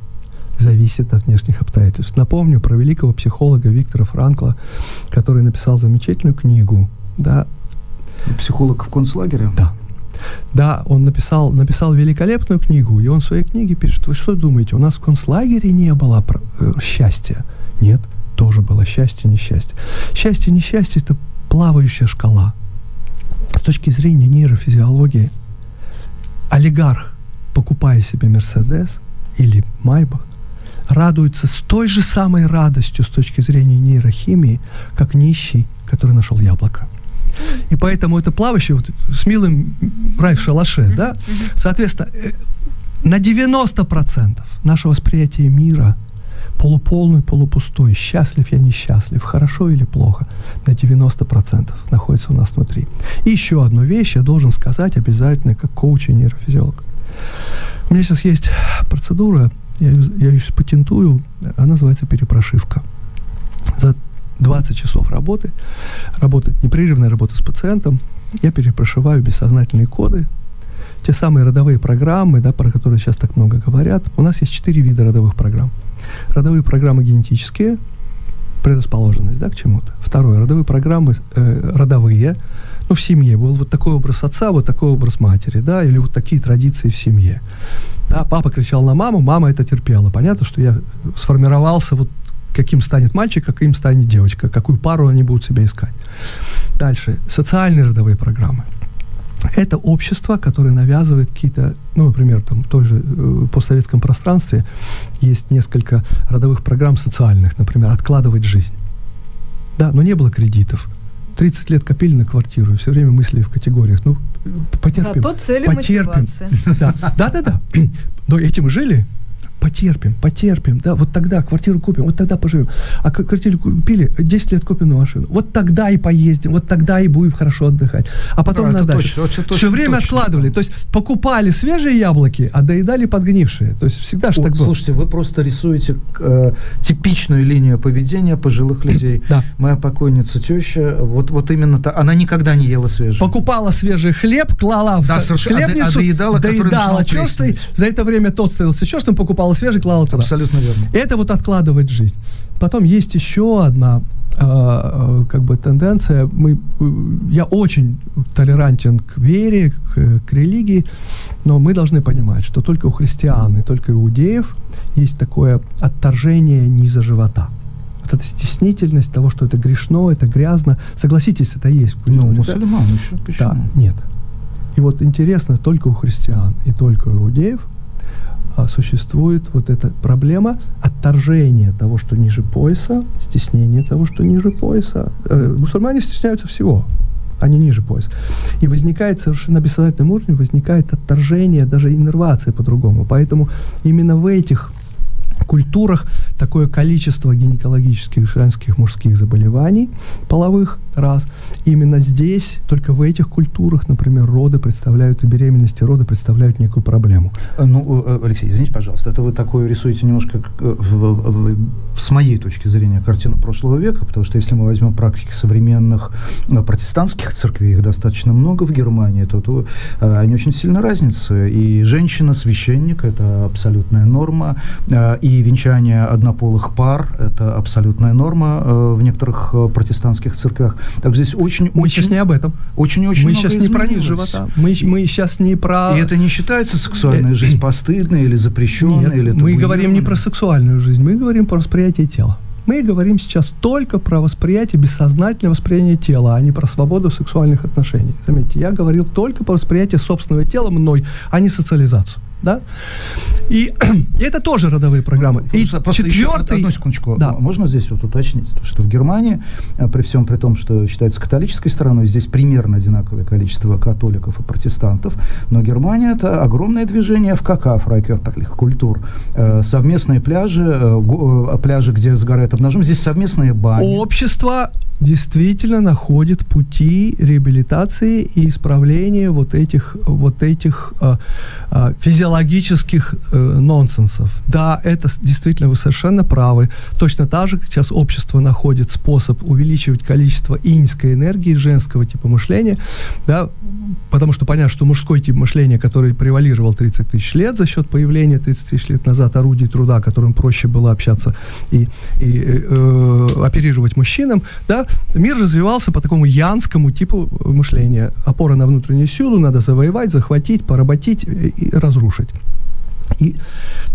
зависит от внешних обстоятельств. Напомню про великого психолога Виктора Франкла, который написал замечательную книгу. Да.
Психолог в концлагере?
Да. Да, он написал, написал великолепную книгу, и он в своей книге пишет, вы что думаете, у нас в концлагере не было э, счастья? Нет, тоже было счастье, несчастье. Счастье, несчастье – это плавающая шкала с точки зрения нейрофизиологии, олигарх, покупая себе Мерседес или Майбах, радуется с той же самой радостью с точки зрения нейрохимии, как нищий, который нашел яблоко. И поэтому это плавающий вот, с милым рай в шалаше, да? Соответственно, э, на 90% наше восприятие мира – полуполный, полупустой, счастлив я, несчастлив, хорошо или плохо, на 90% находится у нас внутри. И еще одну вещь я должен сказать обязательно, как коуч и нейрофизиолог. У меня сейчас есть процедура, я, я ее патентую, она называется перепрошивка. За 20 часов работы, работы, непрерывная работа с пациентом, я перепрошиваю бессознательные коды, те самые родовые программы, да, про которые сейчас так много говорят. У нас есть четыре вида родовых программ. Родовые программы генетические, предрасположенность да, к чему-то. Второе, родовые программы э, родовые, ну, в семье был вот такой образ отца, вот такой образ матери, да, или вот такие традиции в семье. Да, папа кричал на маму, мама это терпела. Понятно, что я сформировался вот каким станет мальчик, каким станет девочка, какую пару они будут себя искать. Дальше. Социальные родовые программы – это общество, которое навязывает какие-то, ну, например, там, в той же э, постсоветском пространстве есть несколько родовых программ социальных, например, откладывать жизнь. Да, но не было кредитов. 30 лет копили на квартиру, все время мысли в категориях. Ну, потерпим.
Зато цели
потерпим. Да, да, да, да. Но этим жили потерпим, потерпим, да, вот тогда квартиру купим, вот тогда поживем. А квартиру купили, 10 лет купим на машину. Вот тогда и поездим, вот тогда и будем хорошо отдыхать. А потом да, на дачу. Точно, точно, Все время точно, откладывали. То есть покупали свежие яблоки, а доедали подгнившие. То есть всегда же так было.
Слушайте, вы просто рисуете э, типичную линию поведения пожилых людей.
Да.
Моя покойница теща, вот, вот именно та, она никогда не ела свежий.
Покупала свежий хлеб, клала
да, в хлебницу, а доедала,
доедала черствый. За это время тот становился черствым, покупал клала свежий, клала туда.
Абсолютно верно.
Это вот откладывать жизнь. Потом есть еще одна э, как бы тенденция. Мы, я очень толерантен к вере, к, к религии, но мы должны понимать, что только у христиан и только у иудеев есть такое отторжение низа живота – вот эта стеснительность того, что это грешно, это грязно. Согласитесь, это есть.
Ну, мусульман еще почему?
Да, нет. И вот интересно, только у христиан и только у иудеев а, существует вот эта проблема отторжения того, что ниже пояса, стеснения того, что ниже пояса. Э, мусульмане стесняются всего, они ниже пояса. И возникает совершенно на бессознательном уровне возникает отторжение, даже иннервация по-другому. Поэтому именно в этих культурах такое количество гинекологических женских мужских заболеваний половых раз. Именно здесь, только в этих культурах, например, роды представляют, и беременности роды представляют некую проблему.
Э, ну, э, Алексей, извините, пожалуйста, это вы такое рисуете немножко э, с моей точки зрения картину прошлого века, потому что если мы возьмем практики современных протестантских церквей, их достаточно много в Германии, то, то они очень сильно разнятся. И женщина-священник – это абсолютная норма, и венчание однополых пар – это абсолютная норма в некоторых протестантских церквях. Так здесь очень...
Мы очень, сейчас не об этом.
Очень-очень
Мы сейчас не про низ живота. Мы, мы сейчас не про...
И это не считается сексуальная жизнь постыдной или запрещенной?
Нет,
или
мы говорим не про сексуальную жизнь, мы говорим про восприятие тела. Мы говорим сейчас только про восприятие, бессознательное восприятие тела, а не про свободу сексуальных отношений. Заметьте, я говорил только про восприятие собственного тела мной, а не социализацию да? И, и это тоже родовые программы.
Ну, и четвертый... Одну секундочку. Да. Можно здесь вот уточнить, что в Германии, э, при всем при том, что считается католической страной, здесь примерно одинаковое количество католиков и протестантов, но Германия это огромное движение в КК, фрайкерперлих культур. Э, совместные пляжи, э, пляжи, где сгорают обнажим, здесь совместные бани.
Общество действительно находит пути реабилитации и исправления вот этих, вот этих э, э, физиологических э, нонсенсов. Да, это действительно вы совершенно правы. Точно так же сейчас общество находит способ увеличивать количество иньской энергии, женского типа мышления, да, потому что понятно, что мужской тип мышления, который превалировал 30 тысяч лет за счет появления 30 тысяч лет назад орудий труда, которым проще было общаться и, и э, оперировать мужчинам, да, мир развивался по такому янскому типу мышления. Опора на внутреннюю силу, надо завоевать, захватить, поработить и разрушить. И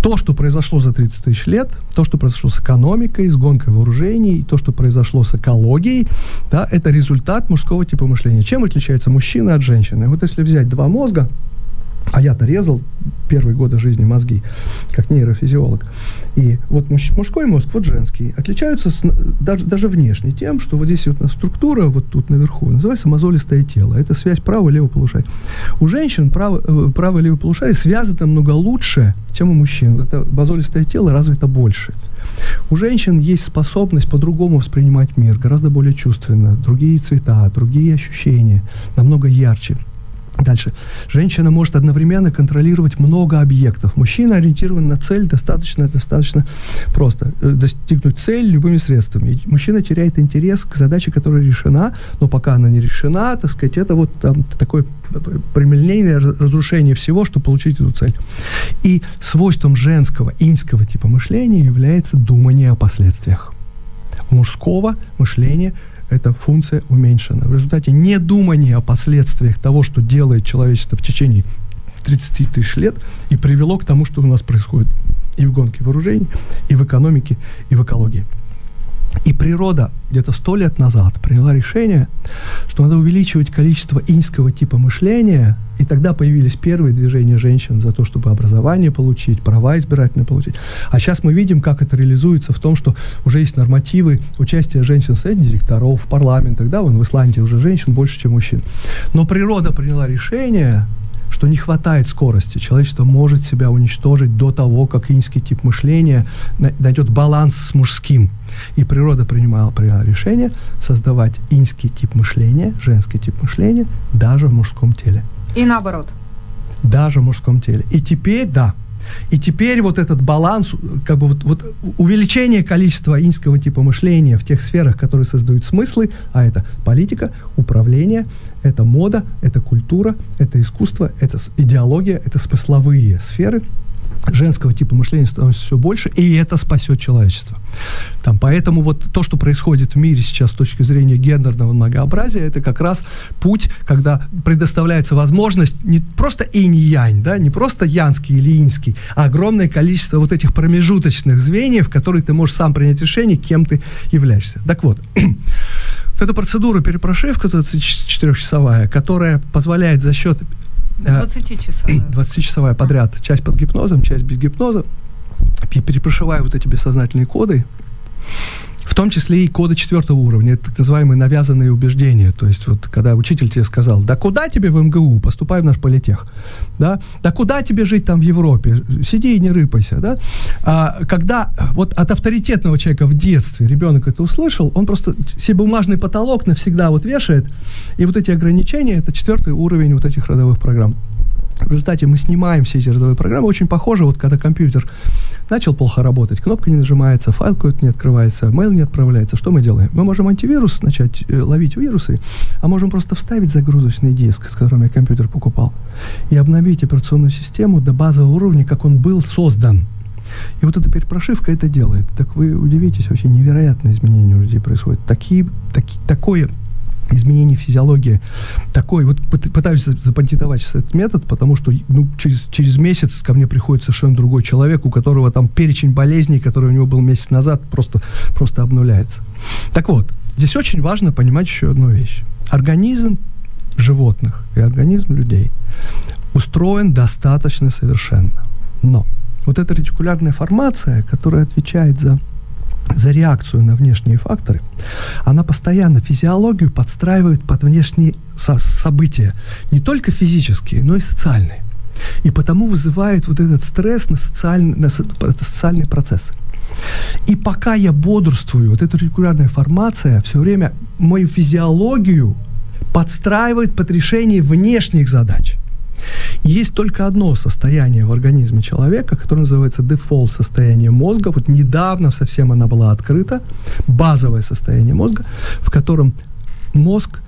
то, что произошло за 30 тысяч лет, то, что произошло с экономикой, с гонкой вооружений, то, что произошло с экологией, да, это результат мужского типа мышления. Чем отличается мужчина от женщины? Вот если взять два мозга, а я-то резал первые годы жизни мозги, как нейрофизиолог. И вот муж, мужской мозг, вот женский, отличаются с, даже, даже внешне тем, что вот здесь вот структура, вот тут наверху, называется мозолистое тело. Это связь право левого полушария. У женщин право, э, полушарие связано намного лучше, чем у мужчин. Это мозолистое тело развито больше. У женщин есть способность по-другому воспринимать мир, гораздо более чувственно, другие цвета, другие ощущения, намного ярче. Дальше. Женщина может одновременно контролировать много объектов. Мужчина ориентирован на цель достаточно, достаточно просто. Э, достигнуть цель любыми средствами. И мужчина теряет интерес к задаче, которая решена, но пока она не решена, так сказать, это вот там такое примельнение, разрушение всего, чтобы получить эту цель. И свойством женского, инского типа мышления является думание о последствиях. У мужского мышления – эта функция уменьшена. В результате недумания о последствиях того, что делает человечество в течение 30 тысяч лет, и привело к тому, что у нас происходит и в гонке вооружений, и в экономике, и в экологии. И природа где-то сто лет назад приняла решение, что надо увеличивать количество иньского типа мышления, и тогда появились первые движения женщин за то, чтобы образование получить, права избирательные получить. А сейчас мы видим, как это реализуется в том, что уже есть нормативы участия женщин в совете директоров, в парламентах, да, вон в Исландии уже женщин больше, чем мужчин. Но природа приняла решение, что не хватает скорости. Человечество может себя уничтожить до того, как инский тип мышления найдет баланс с мужским. И природа принимала, приняла решение создавать инский тип мышления, женский тип мышления даже в мужском теле.
И наоборот.
Даже в мужском теле. И теперь, да, и теперь вот этот баланс, как бы вот, вот увеличение количества инского типа мышления в тех сферах, которые создают смыслы, а это политика, управление, это мода, это культура, это искусство, это идеология, это смысловые сферы, женского типа мышления становится все больше, и это спасет человечество. Там, поэтому вот то, что происходит в мире сейчас с точки зрения гендерного многообразия, это как раз путь, когда предоставляется возможность не просто инь-янь, да, не просто янский или иньский, а огромное количество вот этих промежуточных звеньев, в которые ты можешь сам принять решение, кем ты являешься. Так вот, вот эта процедура перепрошивка 24-часовая, которая позволяет за счет
20-часовая.
20-часовая подряд. Часть под гипнозом, часть без гипноза. Перепрошиваю вот эти бессознательные коды в том числе и коды четвертого уровня, так называемые навязанные убеждения. То есть вот когда учитель тебе сказал, да куда тебе в МГУ, поступай в наш политех, да, да куда тебе жить там в Европе, сиди и не рыпайся, да. А, когда вот от авторитетного человека в детстве ребенок это услышал, он просто себе бумажный потолок навсегда вот вешает, и вот эти ограничения, это четвертый уровень вот этих родовых программ. В результате мы снимаем все эти родовые программы. Очень похоже, вот когда компьютер начал плохо работать, кнопка не нажимается, файл какой-то не открывается, mail не отправляется. Что мы делаем? Мы можем антивирус начать э, ловить вирусы, а можем просто вставить загрузочный диск, с которым я компьютер покупал, и обновить операционную систему до базового уровня, как он был создан. И вот эта перепрошивка это делает. Так вы удивитесь, вообще невероятные изменения у людей происходят. Такие, таки, такое изменение физиологии такой, вот пытаюсь запатентовать этот метод, потому что ну, через, через месяц ко мне приходит совершенно другой человек, у которого там перечень болезней, который у него был месяц назад, просто, просто обнуляется. Так вот, здесь очень важно понимать еще одну вещь. Организм животных и организм людей устроен достаточно совершенно. Но вот эта ретикулярная формация, которая отвечает за за реакцию на внешние факторы, она постоянно физиологию подстраивает под внешние со- события, не только физические, но и социальные. И потому вызывает вот этот стресс на, социальный, на социальные процессы. И пока я бодрствую, вот эта регулярная формация все время мою физиологию подстраивает под решение внешних задач – есть только одно состояние в организме человека, которое называется дефолт состояние мозга. Вот недавно совсем она была открыта, базовое состояние мозга, в котором мозг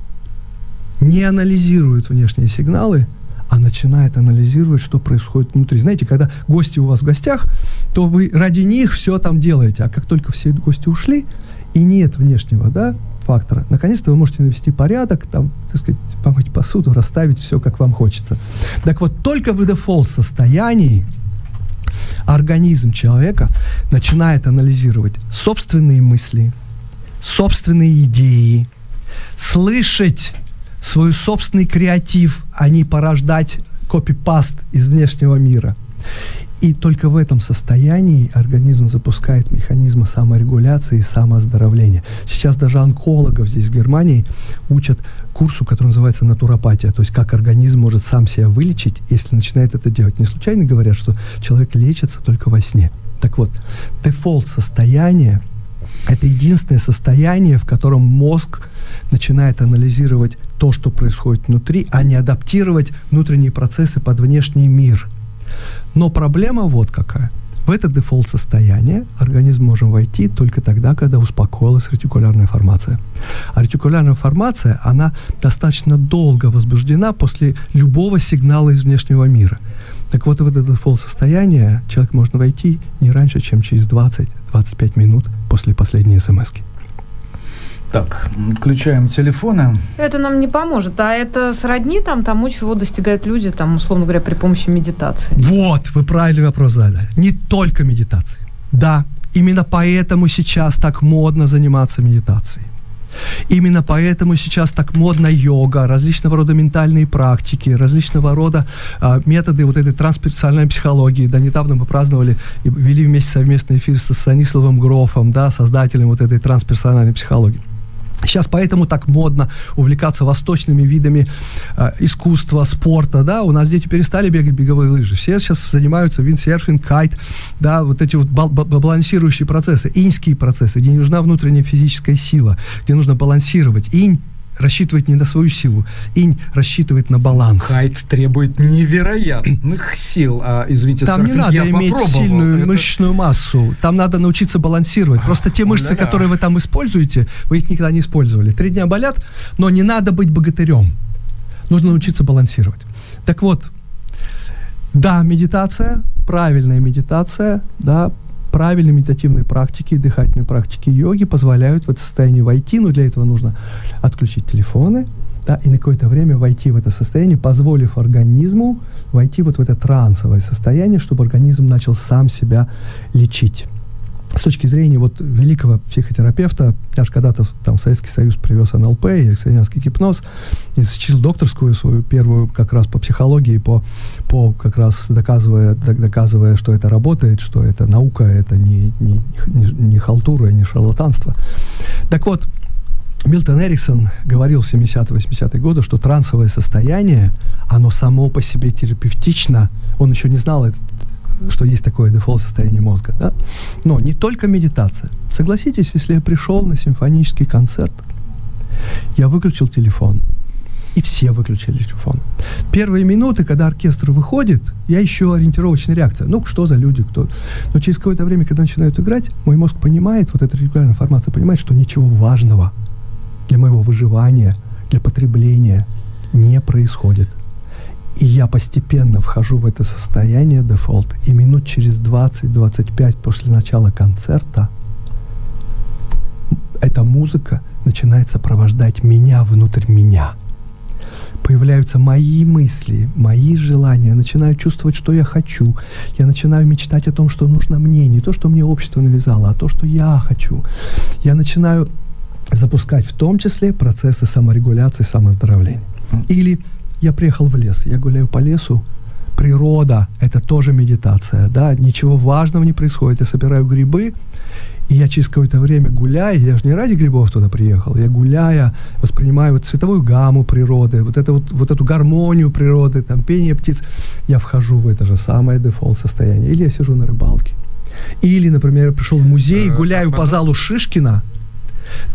не анализирует внешние сигналы, а начинает анализировать, что происходит внутри. Знаете, когда гости у вас в гостях, то вы ради них все там делаете, а как только все гости ушли, и нет внешнего, да, фактора. Наконец-то вы можете навести порядок, там, так сказать, помыть посуду, расставить все, как вам хочется. Так вот, только в дефолт состоянии организм человека начинает анализировать собственные мысли, собственные идеи, слышать свой собственный креатив, а не порождать копипаст из внешнего мира. И только в этом состоянии организм запускает механизмы саморегуляции и самооздоровления. Сейчас даже онкологов здесь в Германии учат курсу, который называется натуропатия, то есть как организм может сам себя вылечить, если начинает это делать. Не случайно говорят, что человек лечится только во сне. Так вот, дефолт состояние – это единственное состояние, в котором мозг начинает анализировать то, что происходит внутри, а не адаптировать внутренние процессы под внешний мир – но проблема вот какая. В это дефолт состояние организм можем войти только тогда, когда успокоилась ретикулярная формация. А ретикулярная формация, она достаточно долго возбуждена после любого сигнала из внешнего мира. Так вот, в это дефолт состояние человек может войти не раньше, чем через 20-25 минут после последней смс -ки.
Так, включаем телефоны.
Это нам не поможет, а это сродни там тому, чего достигают люди, там, условно говоря, при помощи медитации.
Вот, вы правильный вопрос задали. Не только медитации. Да, именно поэтому сейчас так модно заниматься медитацией. Именно поэтому сейчас так модна йога, различного рода ментальные практики, различного рода а, методы вот этой трансперсональной психологии. Да, недавно мы праздновали и вели вместе совместный эфир со Станиславом Грофом, да, создателем вот этой трансперсональной психологии. Сейчас поэтому так модно увлекаться восточными видами э, искусства, спорта, да, у нас дети перестали бегать беговые лыжи, все сейчас занимаются виндсерфинг, кайт, да, вот эти вот балансирующие процессы, иньские процессы, где нужна внутренняя физическая сила, где нужно балансировать. Инь рассчитывает не на свою силу, инь рассчитывает на баланс.
Хайт требует невероятных сил. А, извините,
Там не надо я иметь сильную это... мышечную массу. Там надо научиться балансировать. Просто те мышцы, да. которые вы там используете, вы их никогда не использовали. Три дня болят, но не надо быть богатырем. Нужно научиться балансировать. Так вот, да, медитация правильная медитация, да, правильные медитативные практики, дыхательные практики йоги позволяют в это состояние войти, но для этого нужно отключить телефоны, да, и на какое-то время войти в это состояние, позволив организму войти вот в это трансовое состояние, чтобы организм начал сам себя лечить с точки зрения вот великого психотерапевта, же когда-то там Советский Союз привез НЛП и гипноз, и защитил докторскую свою первую как раз по психологии, по, по как раз доказывая, доказывая, что это работает, что это наука, это не, не, не, не халтура, не шарлатанство. Так вот, Милтон Эриксон говорил в 70-80-е годы, что трансовое состояние, оно само по себе терапевтично. Он еще не знал этот что есть такое дефолт состояние мозга. Да? Но не только медитация. Согласитесь, если я пришел на симфонический концерт, я выключил телефон, и все выключили телефон. Первые минуты, когда оркестр выходит, я еще ориентировочная реакция. Ну, что за люди, кто... Но через какое-то время, когда начинают играть, мой мозг понимает, вот эта регулярная формация понимает, что ничего важного для моего выживания, для потребления не происходит. И я постепенно вхожу в это состояние дефолт. И минут через 20-25 после начала концерта эта музыка начинает сопровождать меня внутрь меня. Появляются мои мысли, мои желания. Я начинаю чувствовать, что я хочу. Я начинаю мечтать о том, что нужно мне. Не то, что мне общество навязало, а то, что я хочу. Я начинаю запускать в том числе процессы саморегуляции, самоздоровления. Или я приехал в лес, я гуляю по лесу, природа – это тоже медитация, да, ничего важного не происходит. Я собираю грибы, и я через какое-то время гуляя, я же не ради грибов туда приехал, я гуляя, воспринимаю вот цветовую гамму природы, вот, это вот, вот эту гармонию природы, там пение птиц, я вхожу в это же самое дефолт состояние. Или я сижу на рыбалке. Или, например, я пришел в музей, э, гуляю по залу Шишкина,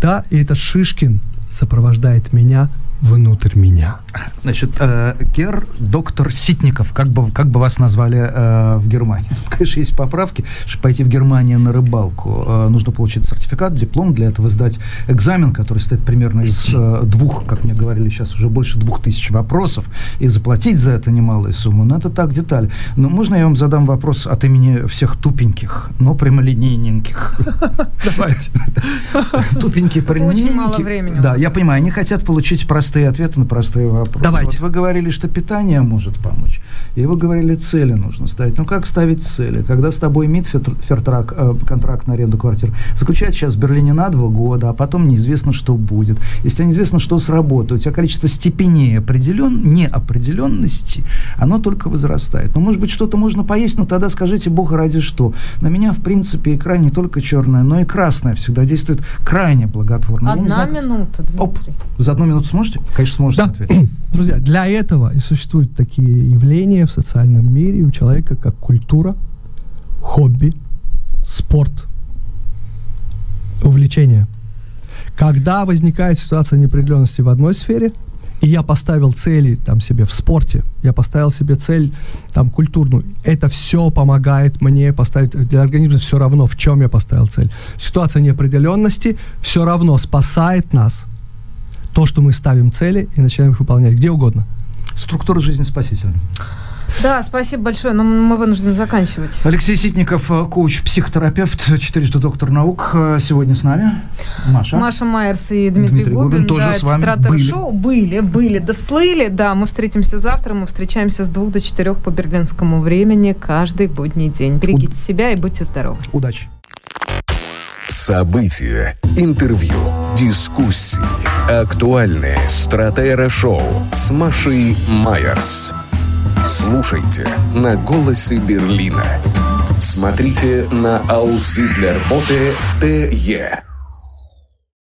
да, и этот Шишкин сопровождает меня внутрь меня.
Значит, э, Гер, доктор Ситников, как бы, как бы вас назвали э, в Германии? Конечно, есть поправки, чтобы пойти в Германию на рыбалку. Э, нужно получить сертификат, диплом, для этого сдать экзамен, который состоит примерно из э, двух, как мне говорили сейчас, уже больше двух тысяч вопросов, и заплатить за это немалую сумму. Но это так, деталь. Но можно я вам задам вопрос от имени всех тупеньких, но прямолинейненьких?
Давайте.
Тупенькие, прямолинейненькие.
Очень мало времени.
Да, я понимаю, они хотят получить простые простые ответы на простые вопросы.
Давайте.
Вот вы говорили, что питание может помочь. И вы говорили, цели нужно ставить. Ну, как ставить цели? Когда с тобой МИД Фертрак, э, контракт на аренду квартир, заключает сейчас в Берлине на два года, а потом неизвестно, что будет. Если тебе неизвестно, что сработает, у тебя количество степеней определен, неопределенности, оно только возрастает. Ну, может быть, что-то можно поесть, но тогда скажите, Бог ради что? На меня, в принципе, икра не только черная, но и красная всегда действует крайне благотворно.
Одна знаю, минута, Дмитрий. Оп,
за одну минуту сможете? Конечно, сможете
да. ответить. Друзья, для этого и существуют такие явления в социальном мире у человека, как культура, хобби, спорт, увлечение. Когда возникает ситуация неопределенности в одной сфере, и я поставил цели там себе в спорте, я поставил себе цель там культурную, это все помогает мне поставить, для организма все равно, в чем я поставил цель. Ситуация неопределенности все равно спасает нас то, что мы ставим цели и начинаем их выполнять где угодно.
Структура жизни спасительна.
Да, спасибо большое, но мы вынуждены заканчивать.
Алексей Ситников, э, коуч, психотерапевт, четырежды доктор наук, э, сегодня с нами. Маша.
Маша Майерс и Дмитрий, Дмитрий Губин. Губин
тоже
да,
с вами были.
шоу. Были, были, да всплыли. Да, мы встретимся завтра, мы встречаемся с двух до четырех по берлинскому времени каждый будний день. Берегите У... себя и будьте здоровы.
Удачи.
События, интервью, дискуссии, актуальные стратера-шоу с Машей Майерс. Слушайте на «Голосе Берлина». Смотрите на Аусы для работы ТЕ.